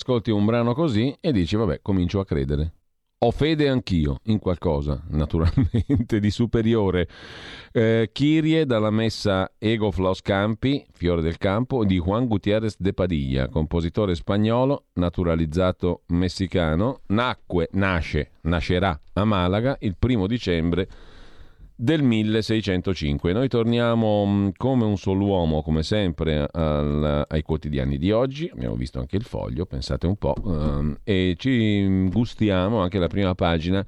Ascolti un brano così e dici vabbè, comincio a credere. Ho fede anch'io in qualcosa, naturalmente, di superiore. Eh, Kirie dalla messa Ego Flos Campi, Fiore del Campo, di Juan Gutiérrez de Padilla, compositore spagnolo, naturalizzato messicano, nacque, nasce, nascerà a Malaga il primo dicembre del 1605. Noi torniamo mm, come un solo uomo, come sempre, al, ai quotidiani di oggi. Abbiamo visto anche il foglio, pensate un po', um, e ci gustiamo anche la prima pagina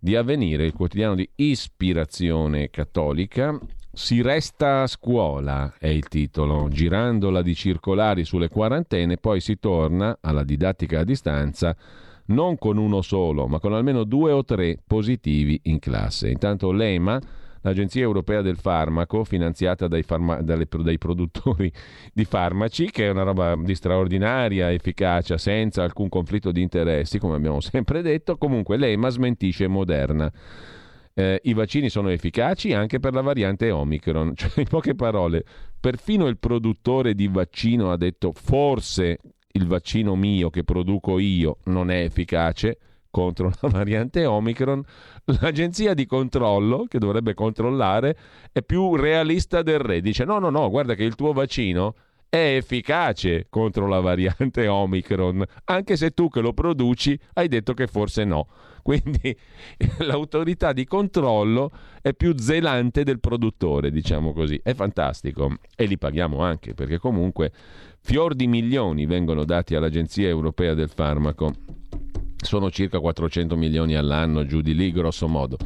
di Avvenire, il quotidiano di ispirazione cattolica. Si resta a scuola è il titolo, girandola di circolari sulle quarantene, poi si torna alla didattica a distanza non con uno solo, ma con almeno due o tre positivi in classe. Intanto l'EMA, l'Agenzia Europea del Farmaco, finanziata dai, farma- dalle, dai produttori di farmaci, che è una roba di straordinaria efficacia, senza alcun conflitto di interessi, come abbiamo sempre detto, comunque l'EMA smentisce Moderna. Eh, I vaccini sono efficaci anche per la variante Omicron, cioè in poche parole, perfino il produttore di vaccino ha detto forse il vaccino mio che produco io non è efficace contro la variante Omicron, l'agenzia di controllo che dovrebbe controllare è più realista del re. Dice no, no, no, guarda che il tuo vaccino è efficace contro la variante Omicron, anche se tu che lo produci hai detto che forse no. Quindi l'autorità di controllo è più zelante del produttore, diciamo così. È fantastico e li paghiamo anche perché comunque fior di milioni vengono dati all'Agenzia Europea del Farmaco. Sono circa 400 milioni all'anno, giù di lì, grosso modo.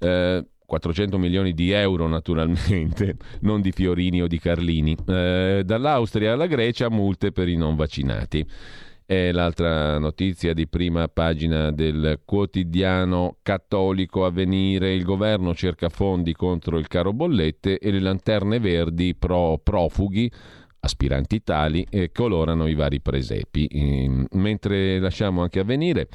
Eh, 400 milioni di euro naturalmente, non di Fiorini o di Carlini. Eh, dall'Austria alla Grecia multe per i non vaccinati. È l'altra notizia di prima pagina del quotidiano cattolico Avvenire. Il governo cerca fondi contro il caro bollette e le lanterne verdi pro profughi aspiranti tali eh, colorano i vari presepi. Eh, mentre lasciamo anche avvenire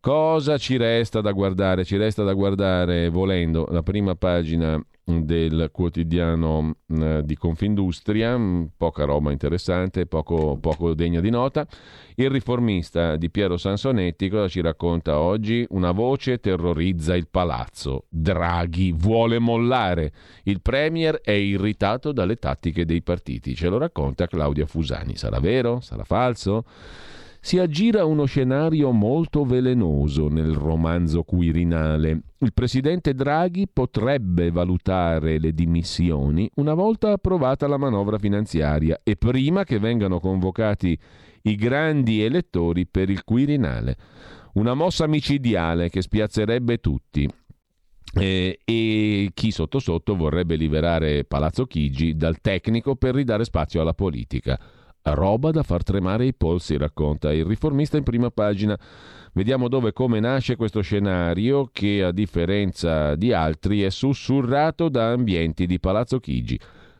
Cosa ci resta da guardare? Ci resta da guardare, volendo, la prima pagina del quotidiano eh, di Confindustria, mm, poca roba interessante, poco, poco degna di nota. Il riformista di Piero Sansonetti cosa ci racconta oggi? Una voce terrorizza il palazzo. Draghi vuole mollare. Il Premier è irritato dalle tattiche dei partiti. Ce lo racconta Claudia Fusani. Sarà vero? Sarà falso? Si aggira uno scenario molto velenoso nel romanzo Quirinale. Il presidente Draghi potrebbe valutare le dimissioni una volta approvata la manovra finanziaria e prima che vengano convocati i grandi elettori per il Quirinale. Una mossa micidiale che spiazzerebbe tutti. Eh, e chi sotto sotto vorrebbe liberare Palazzo Chigi dal tecnico per ridare spazio alla politica. Roba da far tremare i polsi, racconta il riformista in prima pagina. Vediamo dove e come nasce questo scenario che, a differenza di altri, è sussurrato da ambienti di Palazzo Chigi.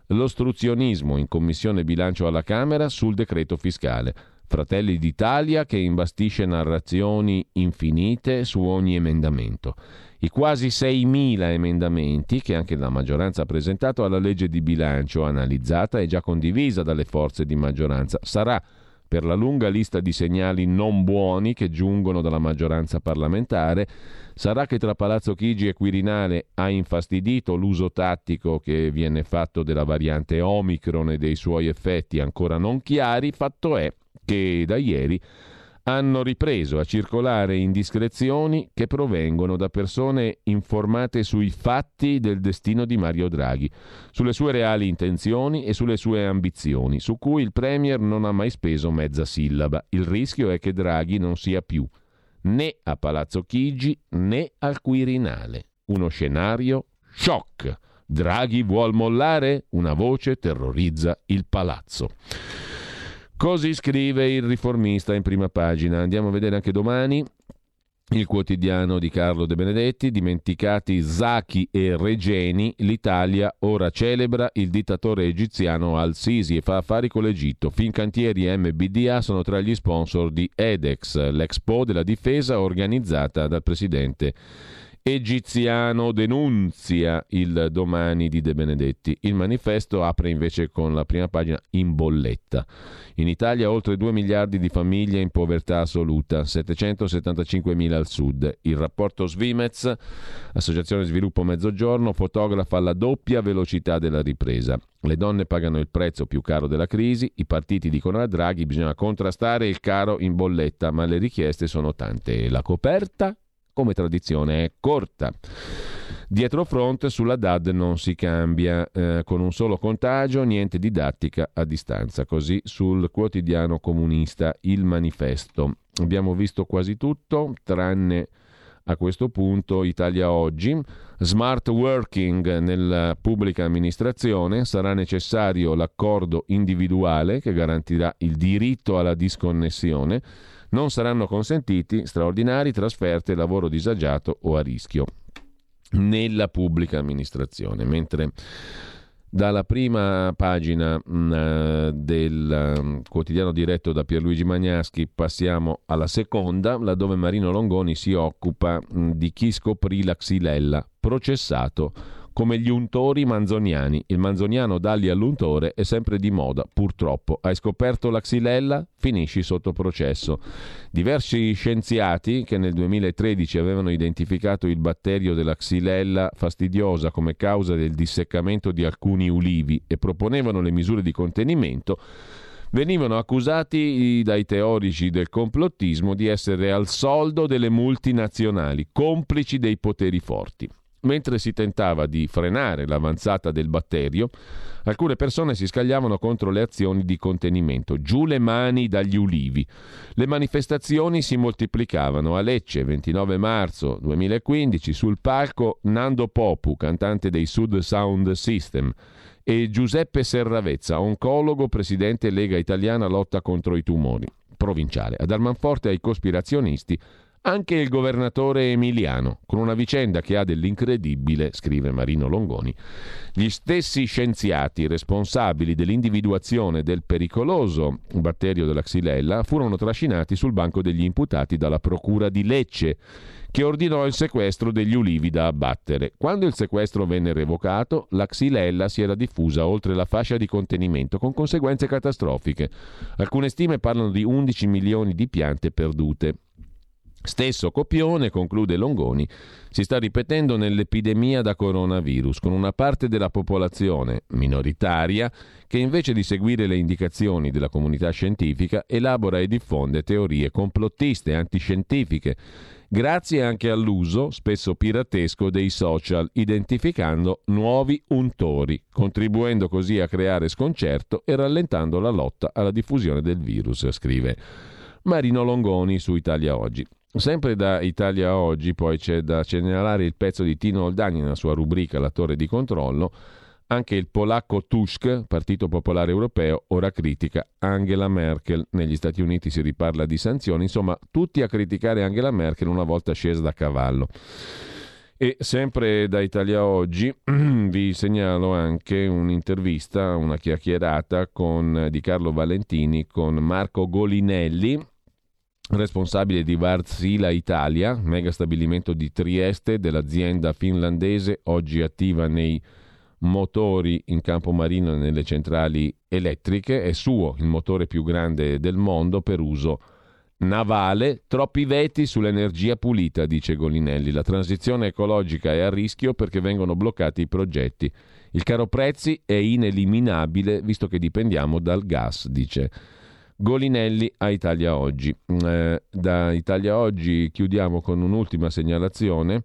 L'ostruzionismo in commissione bilancio alla Camera sul decreto fiscale. Fratelli d'Italia che imbastisce narrazioni infinite su ogni emendamento. I quasi 6.000 emendamenti che anche la maggioranza ha presentato alla legge di bilancio analizzata e già condivisa dalle forze di maggioranza. Sarà per la lunga lista di segnali non buoni che giungono dalla maggioranza parlamentare, sarà che tra Palazzo Chigi e Quirinale ha infastidito l'uso tattico che viene fatto della variante Omicron e dei suoi effetti ancora non chiari, fatto è che da ieri hanno ripreso a circolare indiscrezioni che provengono da persone informate sui fatti del destino di Mario Draghi, sulle sue reali intenzioni e sulle sue ambizioni, su cui il Premier non ha mai speso mezza sillaba. Il rischio è che Draghi non sia più né a Palazzo Chigi né al Quirinale. Uno scenario shock. Draghi vuol mollare? Una voce terrorizza il palazzo. Così scrive il riformista in prima pagina. Andiamo a vedere anche domani il quotidiano di Carlo De Benedetti, dimenticati Zachi e Regeni, l'Italia ora celebra il dittatore egiziano Al-Sisi e fa affari con l'Egitto. Fincantieri e MBDA sono tra gli sponsor di EDEX, l'Expo della difesa organizzata dal presidente egiziano denunzia il domani di De Benedetti. Il manifesto apre invece con la prima pagina in bolletta. In Italia oltre 2 miliardi di famiglie in povertà assoluta, 775 mila al sud. Il rapporto Svimez, Associazione Sviluppo Mezzogiorno, fotografa la doppia velocità della ripresa. Le donne pagano il prezzo più caro della crisi, i partiti dicono a Draghi bisogna contrastare il caro in bolletta, ma le richieste sono tante. La coperta come tradizione è corta. Dietro front sulla DAD non si cambia, eh, con un solo contagio, niente didattica a distanza. Così sul quotidiano comunista Il Manifesto. Abbiamo visto quasi tutto, tranne a questo punto Italia Oggi. Smart working nella pubblica amministrazione sarà necessario l'accordo individuale che garantirà il diritto alla disconnessione non saranno consentiti straordinari, trasferte, lavoro disagiato o a rischio nella pubblica amministrazione, mentre dalla prima pagina mh, mm, del um, quotidiano diretto da Pierluigi Magnaschi passiamo alla seconda, laddove Marino Longoni si occupa mh, mm, di chi scoprì la xylella, processato come gli untori manzoniani. Il manzoniano dagli all'untore è sempre di moda, purtroppo. Hai scoperto la xylella? Finisci sotto processo. Diversi scienziati che nel 2013 avevano identificato il batterio della xylella fastidiosa come causa del disseccamento di alcuni ulivi e proponevano le misure di contenimento venivano accusati dai teorici del complottismo di essere al soldo delle multinazionali, complici dei poteri forti. Mentre si tentava di frenare l'avanzata del batterio, alcune persone si scagliavano contro le azioni di contenimento. Giù le mani dagli ulivi. Le manifestazioni si moltiplicavano. A Lecce, 29 marzo 2015, sul palco Nando Popu, cantante dei Sud Sound System e Giuseppe Serravezza, oncologo, presidente Lega Italiana Lotta contro i tumori, provinciale. A dar manforte ai cospirazionisti anche il governatore emiliano, con una vicenda che ha dell'incredibile, scrive Marino Longoni. Gli stessi scienziati responsabili dell'individuazione del pericoloso batterio della Xylella furono trascinati sul banco degli imputati dalla procura di Lecce che ordinò il sequestro degli ulivi da abbattere. Quando il sequestro venne revocato, la xylella si era diffusa oltre la fascia di contenimento, con conseguenze catastrofiche. Alcune stime parlano di 11 milioni di piante perdute. Stesso copione, conclude Longoni, si sta ripetendo nell'epidemia da coronavirus, con una parte della popolazione minoritaria che invece di seguire le indicazioni della comunità scientifica elabora e diffonde teorie complottiste, antiscientifiche grazie anche all'uso, spesso piratesco, dei social, identificando nuovi untori, contribuendo così a creare sconcerto e rallentando la lotta alla diffusione del virus, scrive Marino Longoni su Italia Oggi. Sempre da Italia Oggi poi c'è da segnalare il pezzo di Tino Oldani nella sua rubrica La torre di controllo, anche il polacco Tusk, Partito Popolare Europeo, ora critica Angela Merkel. Negli Stati Uniti si riparla di sanzioni, insomma, tutti a criticare Angela Merkel una volta scesa da cavallo. E sempre da Italia Oggi vi segnalo anche un'intervista, una chiacchierata con, di Carlo Valentini con Marco Golinelli, responsabile di Varzila Italia, mega stabilimento di Trieste dell'azienda finlandese oggi attiva nei motori in campo marino nelle centrali elettriche, è suo il motore più grande del mondo per uso navale, troppi veti sull'energia pulita, dice Golinelli. La transizione ecologica è a rischio perché vengono bloccati i progetti. Il caro prezzi è ineliminabile visto che dipendiamo dal gas, dice Golinelli a Italia Oggi. Eh, da Italia Oggi chiudiamo con un'ultima segnalazione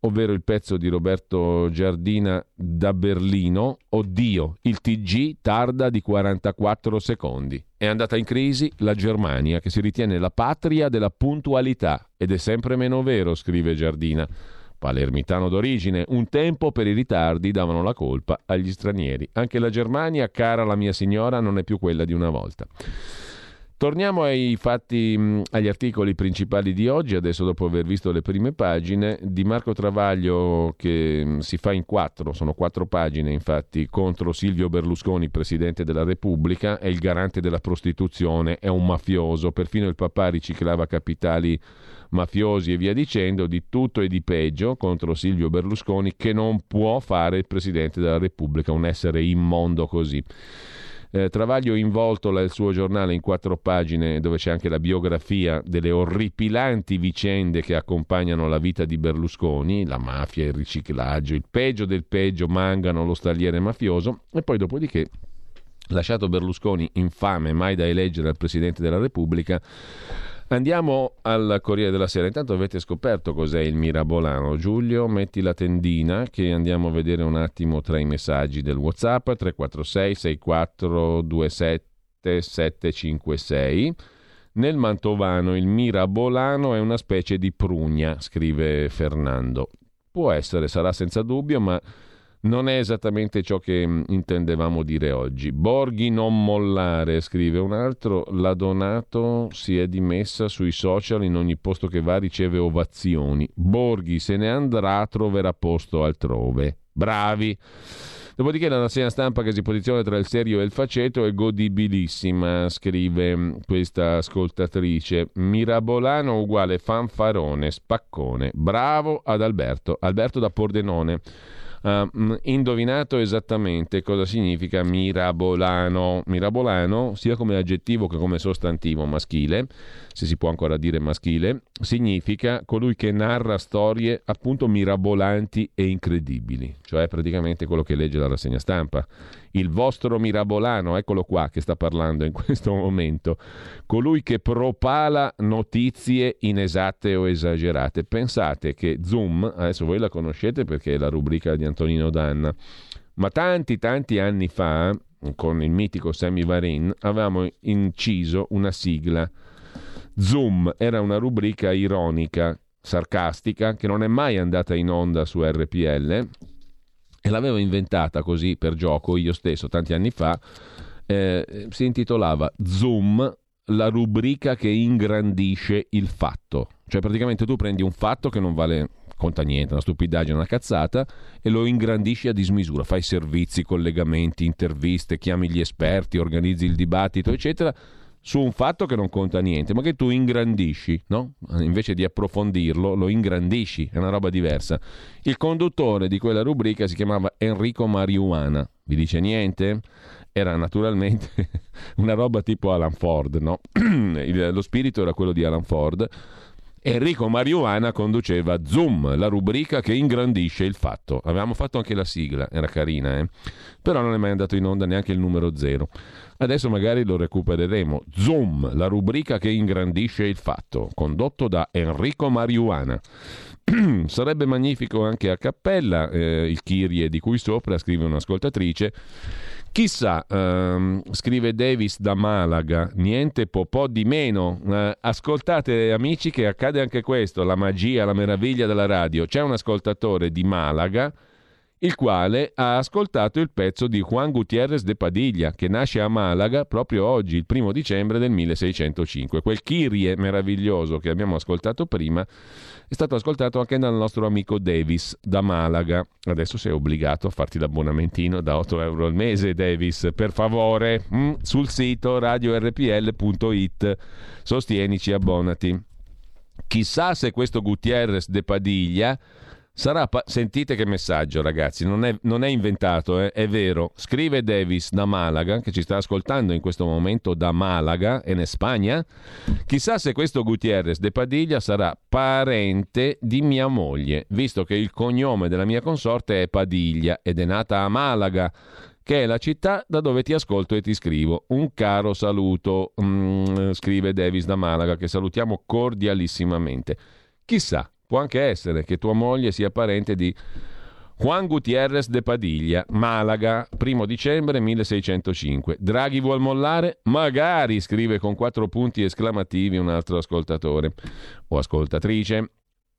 ovvero il pezzo di Roberto Giardina da Berlino, Oddio, il TG tarda di 44 secondi. È andata in crisi la Germania, che si ritiene la patria della puntualità, ed è sempre meno vero, scrive Giardina. Palermitano d'origine, un tempo per i ritardi davano la colpa agli stranieri. Anche la Germania, cara la mia signora, non è più quella di una volta. Torniamo ai fatti, mm, agli articoli principali di oggi, adesso dopo aver visto le prime pagine, di Marco Travaglio che mm, si fa in quattro, sono quattro pagine infatti, contro Silvio Berlusconi, Presidente della Repubblica, è il garante della prostituzione, è un mafioso, perfino il papà riciclava capitali mafiosi e via dicendo, di tutto e di peggio contro Silvio Berlusconi che non può fare il Presidente della Repubblica, un essere immondo così. Eh, Travaglio involto il suo giornale in quattro pagine dove c'è anche la biografia delle orripilanti vicende che accompagnano la vita di Berlusconi, la mafia, il riciclaggio, il peggio del peggio, Mangano, lo stagliere mafioso e poi dopodiché lasciato Berlusconi infame mai da eleggere al Presidente della Repubblica Andiamo al Corriere della Sera. Intanto avete scoperto cos'è il Mirabolano. Giulio, metti la tendina che andiamo a vedere un attimo tra i messaggi del WhatsApp 346 6427 756. Nel Mantovano il Mirabolano è una specie di prugna, scrive Fernando. Può essere, sarà senza dubbio, ma non è esattamente ciò che mm, intendevamo dire oggi. Borghi non mollare, scrive un altro, la Donato si è dimessa sui social in ogni posto che va riceve ovazioni. Borghi se ne andrà, troverà posto altrove. Bravi! Dopodiché la rassegna stampa che si posiziona tra il serio e il faceto è godibilissima, scrive mm, questa ascoltatrice. Mirabolano uguale fanfarone, spaccone. Bravo ad Alberto. Alberto da Pordenone. Uh, indovinato esattamente cosa significa mirabolano. Mirabolano, sia come aggettivo che come sostantivo maschile, se si può ancora dire maschile, significa colui che narra storie appunto mirabolanti e incredibili, cioè praticamente quello che legge la rassegna stampa. Il vostro mirabolano, eccolo qua che sta parlando in questo momento, colui che propala notizie inesatte o esagerate. Pensate che Zoom, adesso voi la conoscete perché è la rubrica di Antonino Danna, ma tanti tanti anni fa, con il mitico Sammy Varin, avevamo inciso una sigla Zoom era una rubrica ironica, sarcastica, che non è mai andata in onda su RPL e l'avevo inventata così per gioco io stesso tanti anni fa. Eh, si intitolava Zoom, la rubrica che ingrandisce il fatto. Cioè praticamente tu prendi un fatto che non vale conta niente, una stupidaggine, una cazzata, e lo ingrandisci a dismisura. Fai servizi, collegamenti, interviste, chiami gli esperti, organizzi il dibattito, eccetera su un fatto che non conta niente, ma che tu ingrandisci, no? Invece di approfondirlo, lo ingrandisci, è una roba diversa. Il conduttore di quella rubrica si chiamava Enrico Mariuana. Vi dice niente? Era naturalmente una roba tipo Alan Ford, no? lo spirito era quello di Alan Ford. Enrico Mariuana conduceva Zoom, la rubrica che ingrandisce il fatto. Avevamo fatto anche la sigla, era carina, eh? però non è mai andato in onda neanche il numero zero. Adesso magari lo recupereremo. Zoom, la rubrica che ingrandisce il fatto, condotto da Enrico Mariuana. Sarebbe magnifico anche a cappella, eh, il Kirie di cui sopra scrive un'ascoltatrice. Chissà, ehm, scrive Davis da Malaga, niente po' di meno. Eh, ascoltate amici che accade anche questo, la magia, la meraviglia della radio. C'è un ascoltatore di Malaga il quale ha ascoltato il pezzo di Juan Gutiérrez de Padilla, che nasce a Malaga proprio oggi, il primo dicembre del 1605. Quel Kyrie meraviglioso che abbiamo ascoltato prima è stato ascoltato anche dal nostro amico Davis da Malaga. Adesso sei obbligato a farti l'abbonamentino da 8 euro al mese, Davis, per favore, mm, sul sito radiorpl.it. Sostienici, abbonati. Chissà se questo Gutierrez de Padilla Sarà pa- Sentite che messaggio, ragazzi, non è, non è inventato, eh? è vero. Scrive Davis da Malaga, che ci sta ascoltando in questo momento da Malaga, in Spagna. Chissà se questo Gutierrez de Padilla sarà parente di mia moglie, visto che il cognome della mia consorte è Padilla ed è nata a Malaga che è la città da dove ti ascolto e ti scrivo. Un caro saluto, mm, scrive Davis da Malaga, che salutiamo cordialissimamente. Chissà, Può anche essere che tua moglie sia parente di Juan Gutierrez de Padilla, Malaga, 1 dicembre 1605. Draghi vuol mollare? Magari, scrive con quattro punti esclamativi un altro ascoltatore o ascoltatrice.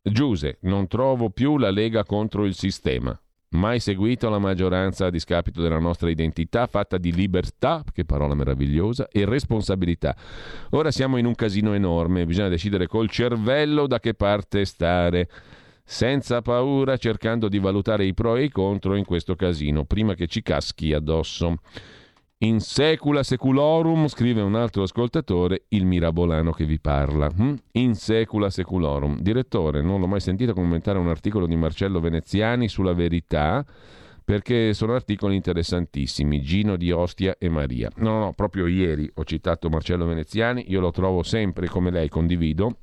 Giuse, non trovo più la Lega contro il sistema mai seguito la maggioranza a discapito della nostra identità fatta di libertà, che parola meravigliosa, e responsabilità. Ora siamo in un casino enorme, bisogna decidere col cervello da che parte stare, senza paura, cercando di valutare i pro e i contro in questo casino, prima che ci caschi addosso. In secula seculorum, scrive un altro ascoltatore, il mirabolano che vi parla. Hm? In secula seculorum. Direttore, non l'ho mai sentito commentare un articolo di Marcello Veneziani sulla verità, perché sono articoli interessantissimi, Gino di Ostia e Maria. No, no, proprio ieri ho citato Marcello Veneziani, io lo trovo sempre come lei, condivido,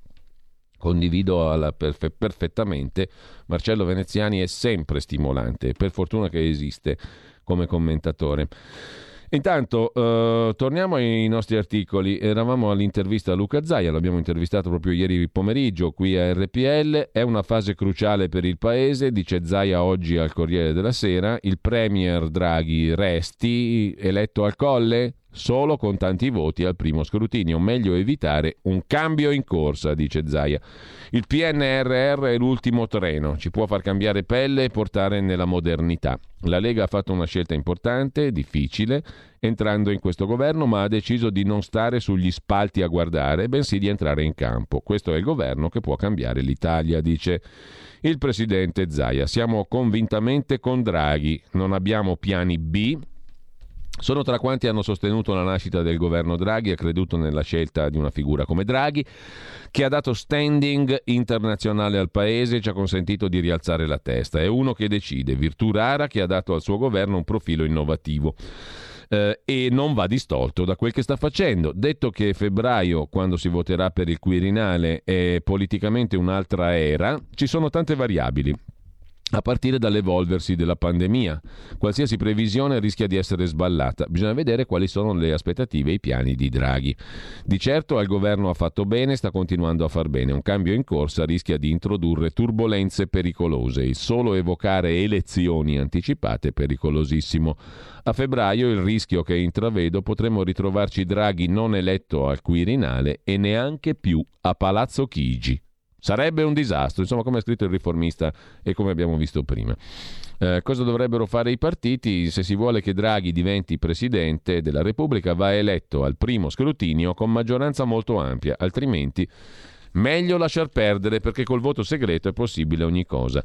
condivido perfe- perfettamente. Marcello Veneziani è sempre stimolante, per fortuna che esiste come commentatore. Intanto eh, torniamo ai nostri articoli. Eravamo all'intervista a Luca Zaia, l'abbiamo intervistato proprio ieri pomeriggio qui a RPL. È una fase cruciale per il paese, dice Zaia oggi al Corriere della Sera. Il premier Draghi resti eletto al colle? Solo con tanti voti al primo scrutinio. Meglio evitare un cambio in corsa, dice Zaia. Il PNRR è l'ultimo treno, ci può far cambiare pelle e portare nella modernità. La Lega ha fatto una scelta importante, difficile, entrando in questo governo, ma ha deciso di non stare sugli spalti a guardare, bensì di entrare in campo. Questo è il governo che può cambiare l'Italia, dice il presidente Zaia. Siamo convintamente con Draghi, non abbiamo piani B, Sono tra quanti hanno sostenuto la nascita del governo Draghi e creduto nella scelta di una figura come Draghi, che ha dato standing internazionale al paese e ci ha consentito di rialzare la testa. È uno che decide, virtù rara che ha dato al suo governo un profilo innovativo. Eh, e non va distolto da quel che sta facendo. Detto che febbraio, quando si voterà per il Quirinale, è politicamente un'altra era, ci sono tante variabili a partire dall'evolversi della pandemia. Qualsiasi previsione rischia di essere sballata. Bisogna vedere quali sono le aspettative e i piani di Draghi. Di certo al governo ha fatto bene, sta continuando a far bene. Un cambio in corsa rischia di introdurre turbulenze pericolose. Il solo evocare elezioni anticipate è pericolosissimo. A febbraio il rischio che intravedo potremmo ritrovarci Draghi non eletto al Quirinale e neanche più a Palazzo Chigi. Sarebbe un disastro, insomma, come ha scritto il riformista e come abbiamo visto prima. Eh, cosa dovrebbero fare i partiti? Se si vuole che Draghi diventi presidente della Repubblica, va eletto al primo scrutinio con maggioranza molto ampia, altrimenti meglio lasciar perdere perché col voto segreto è possibile ogni cosa.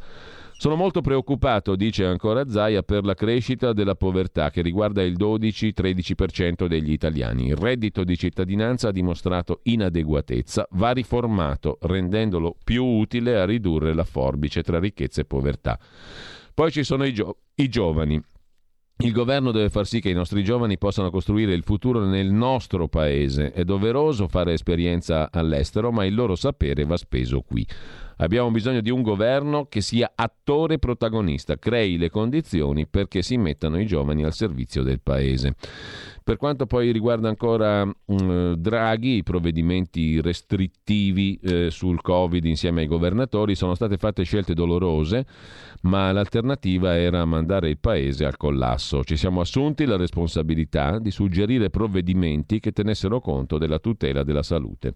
Sono molto preoccupato, dice ancora Zaia, per la crescita della povertà che riguarda il 12-13% degli italiani. Il reddito di cittadinanza ha dimostrato inadeguatezza, va riformato rendendolo più utile a ridurre la forbice tra ricchezza e povertà. Poi ci sono i, gio- i giovani. Il governo deve far sì che i nostri giovani possano costruire il futuro nel nostro paese. È doveroso fare esperienza all'estero, ma il loro sapere va speso qui. Abbiamo bisogno di un governo che sia attore protagonista, crei le condizioni perché si mettano i giovani al servizio del paese. Per quanto poi riguarda ancora um, Draghi, i provvedimenti restrittivi eh, sul Covid insieme ai governatori sono state fatte scelte dolorose, ma l'alternativa era mandare il paese al collasso. Ci siamo assunti la responsabilità di suggerire provvedimenti che tenessero conto della tutela della salute.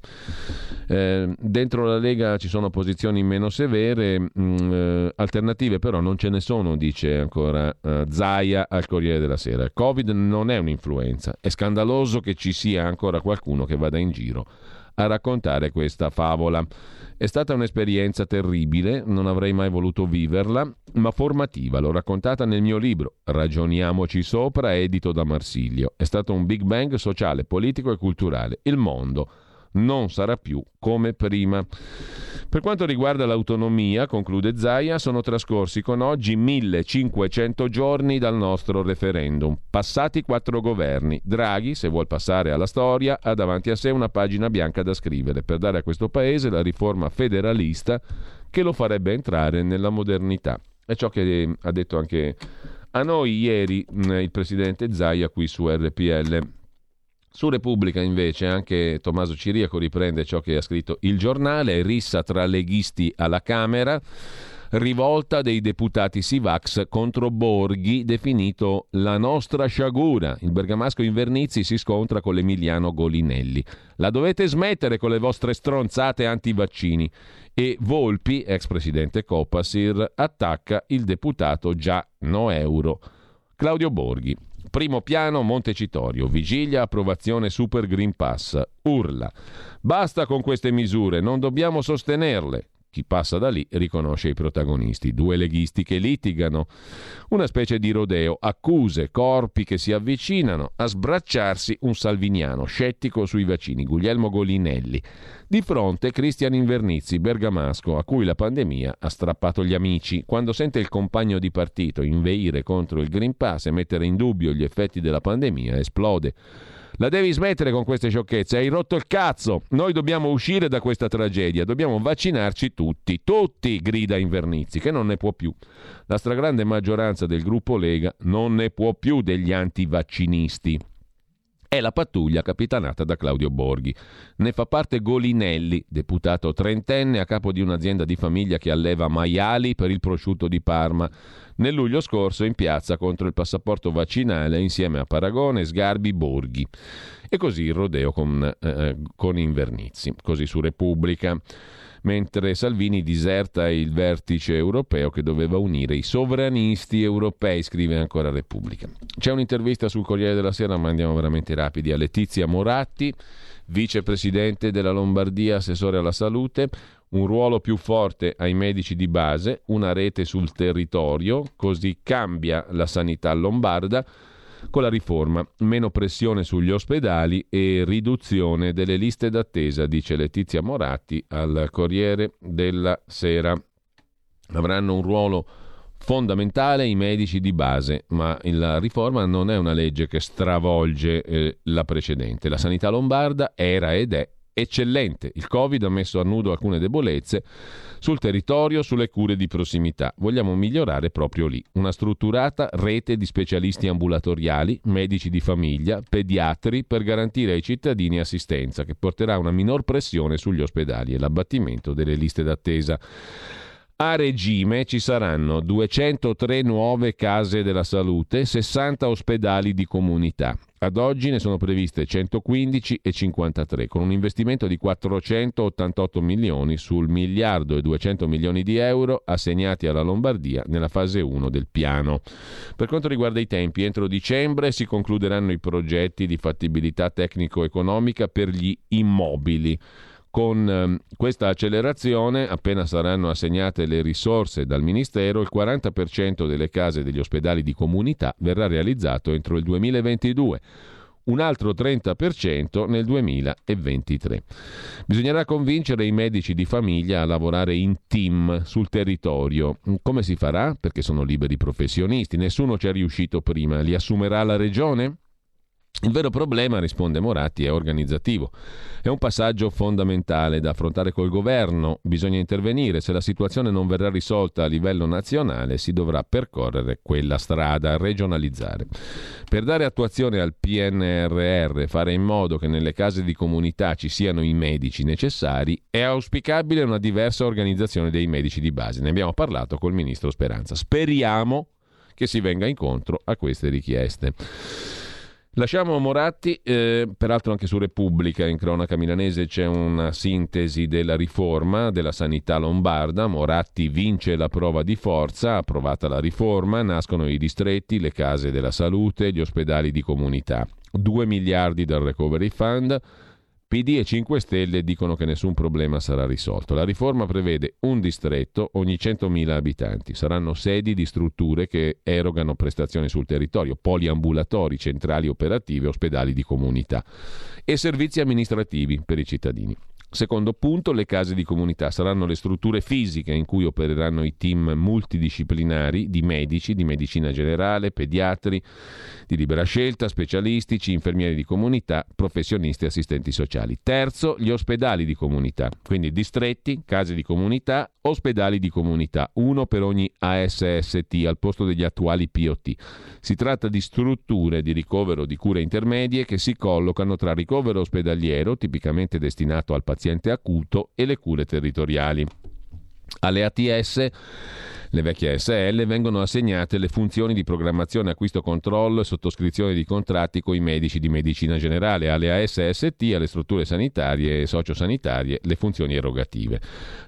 Eh, dentro la Lega ci sono posizioni meno severe, mh, mm, eh, alternative però non ce ne sono, dice ancora eh, Zaia al Corriere della Sera. Il Covid non è un'influenza. È scandaloso che ci sia ancora qualcuno che vada in giro a raccontare questa favola. È stata un'esperienza terribile, non avrei mai voluto viverla, ma formativa. L'ho raccontata nel mio libro Ragioniamoci sopra, edito da Marsilio. È stato un Big Bang sociale, politico e culturale. Il mondo non sarà più come prima. Per quanto riguarda l'autonomia, conclude Zaia, sono trascorsi con oggi 1500 giorni dal nostro referendum, passati quattro governi. Draghi, se vuol passare alla storia, ha davanti a sé una pagina bianca da scrivere per dare a questo paese la riforma federalista che lo farebbe entrare nella modernità. È ciò che ha detto anche a noi ieri mm, il presidente Zaia qui su RPL. Su Repubblica invece anche Tommaso Ciriaco riprende ciò che ha scritto il giornale, rissa tra leghisti alla Camera, rivolta dei deputati Sivax contro Borghi, definito la nostra sciagura. Il bergamasco Invernizzi si scontra con l'Emiliano Golinelli. La dovete smettere con le vostre stronzate antivaccini. E Volpi, ex presidente Copasir, attacca il deputato già no euro. Claudio Borghi. Primo piano Montecitorio, vigilia, approvazione Super Green Pass. Urla. Basta con queste misure, non dobbiamo sostenerle. Chi passa da lì riconosce i protagonisti, due leghisti che litigano, una specie di rodeo, accuse, corpi che si avvicinano, a sbracciarsi un salviniano, scettico sui vaccini, Guglielmo Golinelli. Di fronte Cristian Invernizzi, bergamasco, a cui la pandemia ha strappato gli amici. Quando sente il compagno di partito inveire contro il Green Pass e mettere in dubbio gli effetti della pandemia, esplode. La devi smettere con queste sciocchezze, hai rotto il cazzo. Noi dobbiamo uscire da questa tragedia, dobbiamo vaccinarci tutti, tutti, grida Invernizzi, che non ne può più. La stragrande maggioranza del gruppo Lega non ne può più degli antivaccinisti. È la pattuglia capitanata da Claudio Borghi. Ne fa parte Golinelli, deputato trentenne a capo di un'azienda di famiglia che alleva maiali per il prosciutto di Parma nel luglio scorso in piazza contro il passaporto vaccinale insieme a Paragone, Sgarbi, Borghi. E così il rodeo con, eh, eh, con Invernizzi, così su Repubblica mentre Salvini diserta il vertice europeo che doveva unire i sovranisti europei, scrive ancora Repubblica. C'è un'intervista sul Corriere della Sera, ma andiamo veramente rapidi, a Letizia Moratti, vicepresidente della Lombardia, assessore alla salute, un ruolo più forte ai medici di base, una rete sul territorio, così cambia la sanità lombarda. Con la riforma. Meno pressione sugli ospedali e riduzione delle liste d'attesa, dice Letizia Moratti al Corriere della Sera. Avranno un ruolo fondamentale i medici di base, ma la riforma non è una legge che stravolge eh, la precedente. La sanità lombarda era ed è eccellente. Il Covid ha messo a nudo alcune debolezze sul territorio, sulle cure di prossimità. Vogliamo migliorare proprio lì. Una strutturata rete di specialisti ambulatoriali, medici di famiglia, pediatri per garantire ai cittadini assistenza che porterà una minor pressione sugli ospedali e l'abbattimento delle liste d'attesa. A regime ci saranno 203 nuove case della salute, 60 ospedali di comunità. Ad oggi ne sono previste 115 e 53, con un investimento di 488 milioni sul miliardo e 200 milioni di euro assegnati alla Lombardia nella fase 1 del piano. Per quanto riguarda i tempi, entro dicembre si concluderanno i progetti di fattibilità tecnico-economica per gli immobili. Con ehm, questa accelerazione, appena saranno assegnate le risorse dal Ministero, il 40% delle case degli ospedali di comunità verrà realizzato entro il 2022 un altro 30% nel 2023. Bisognerà convincere i medici di famiglia a lavorare in team sul territorio. Come si farà? Perché sono liberi professionisti, nessuno ci è riuscito prima. Li assumerà la regione? Il vero problema, risponde Moratti, è organizzativo. È un passaggio fondamentale da affrontare col governo. Bisogna intervenire. Se la situazione non verrà risolta a livello nazionale, si dovrà percorrere quella strada, regionalizzare. Per dare attuazione al PNRR, fare in modo che nelle case di comunità ci siano i medici necessari, è auspicabile una diversa organizzazione dei medici di base. Ne abbiamo parlato col ministro Speranza. Speriamo che si venga incontro a queste richieste. Lasciamo Moratti, eh, peraltro anche su Repubblica, in cronaca milanese c'è una sintesi della riforma della sanità lombarda. Moratti vince la prova di forza, approvata la riforma, nascono i distretti, le case della salute, gli ospedali di comunità. 2 miliardi dal Recovery Fund, PD e 5 Stelle dicono che nessun problema sarà risolto. La riforma prevede un distretto ogni 100.000 abitanti. Saranno sedi di strutture che erogano prestazioni sul territorio, poliambulatori, centrali operative, ospedali di comunità e servizi amministrativi per i cittadini. Secondo punto, le case di comunità saranno le strutture fisiche in cui opereranno i team multidisciplinari di medici, di medicina generale, pediatri, di libera scelta, specialistici, infermieri di comunità, professionisti e assistenti sociali. Terzo, gli ospedali di comunità, quindi distretti, case di comunità, ospedali di comunità, uno per ogni ASST al posto degli attuali POT. Si tratta di strutture di ricovero di cure intermedie che si collocano tra ricovero ospedaliero, tipicamente destinato al paziente acuto, e le cure territoriali. Alle ATS le vecchie ASL vengono assegnate le funzioni di programmazione, acquisto, controllo e sottoscrizione di contratti con i medici di medicina generale, alle ASST, alle strutture sanitarie e sociosanitarie, le funzioni erogative.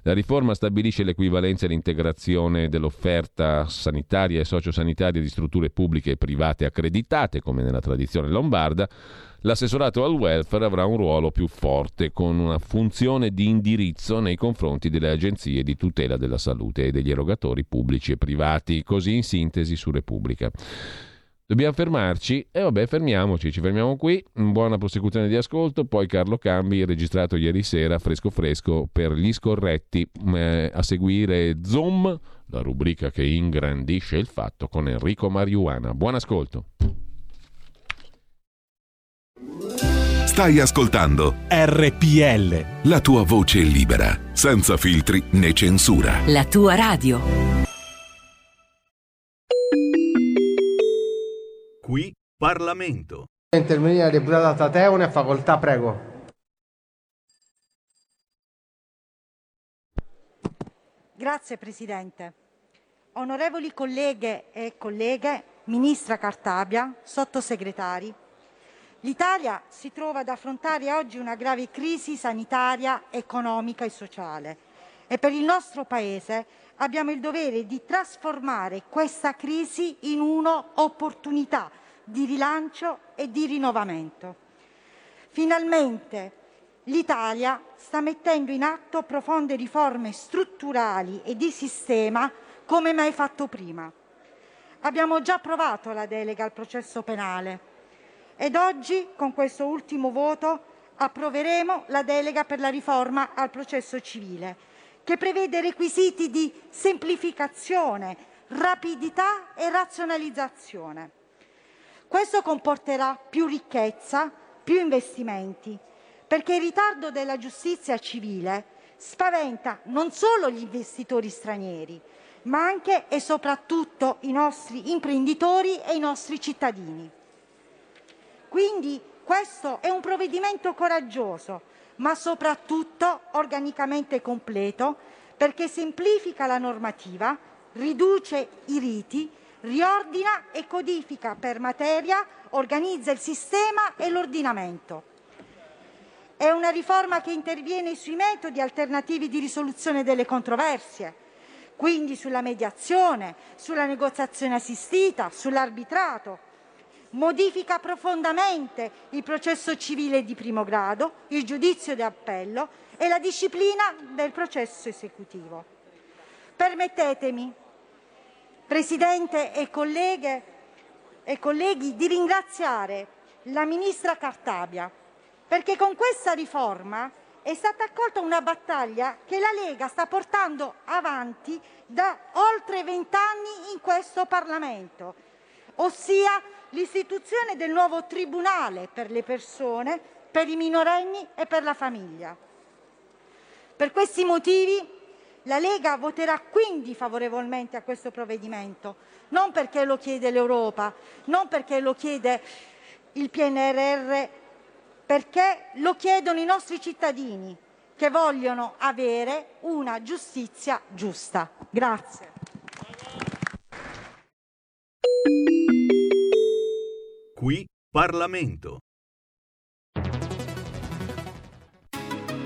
La riforma stabilisce l'equivalenza e l'integrazione dell'offerta sanitaria e sociosanitaria di strutture pubbliche e private accreditate, come nella tradizione lombarda, L'assessorato al welfare avrà un ruolo più forte, con una funzione di indirizzo nei confronti delle agenzie di tutela della salute e degli erogatori pubblici e privati, così in sintesi su Repubblica. Dobbiamo fermarci e vabbè fermiamoci, ci fermiamo qui, buona prosecuzione di ascolto, poi Carlo Cambi registrato ieri sera fresco fresco per gli scorretti, eh, a seguire Zoom, la rubrica che ingrandisce il fatto con Enrico Mariuana. Buon ascolto. Stai ascoltando RPL. La tua voce libera, senza filtri né censura. La tua radio. Qui Parlamento. Intervenire la deputata Tateone, facoltà, prego. Grazie Presidente. Onorevoli colleghe e colleghe, Ministra Cartabia, sottosegretari, L'Italia si trova ad affrontare oggi una grave crisi sanitaria, economica e sociale e per il nostro Paese abbiamo il dovere di trasformare questa crisi in un'opportunità di rilancio e di rinnovamento. Finalmente l'Italia sta mettendo in atto profonde riforme strutturali e di sistema come mai fatto prima. abbiamo già approvato la delega al processo penale ed oggi, con questo ultimo voto, approveremo la delega per la riforma al processo civile, che prevede requisiti di semplificazione, rapidità e razionalizzazione. Questo comporterà più ricchezza, più investimenti, perché il ritardo della giustizia civile spaventa non solo gli investitori stranieri, ma anche e soprattutto i nostri imprenditori e i nostri cittadini. Quindi questo è un provvedimento coraggioso, ma soprattutto organicamente completo, perché semplifica la normativa, riduce i riti, riordina e codifica per materia, organizza il sistema e l'ordinamento. È una riforma che interviene sui metodi alternativi di risoluzione delle controversie, quindi sulla mediazione, sulla negoziazione assistita, sull'arbitrato. Modifica profondamente il processo civile di primo grado, il giudizio di appello e la disciplina del processo esecutivo. Permettetemi, Presidente e colleghe e colleghi, di ringraziare la Ministra Cartabia perché con questa riforma è stata accolta una battaglia che la Lega sta portando avanti da oltre vent'anni in questo Parlamento, ossia l'istituzione del nuovo tribunale per le persone, per i minorenni e per la famiglia. Per questi motivi la Lega voterà quindi favorevolmente a questo provvedimento, non perché lo chiede l'Europa, non perché lo chiede il PNRR perché lo chiedono i nostri cittadini che vogliono avere una giustizia giusta. Grazie. Qui Parlamento.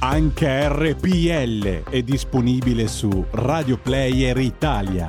Anche RPL è disponibile su Radio Player Italia.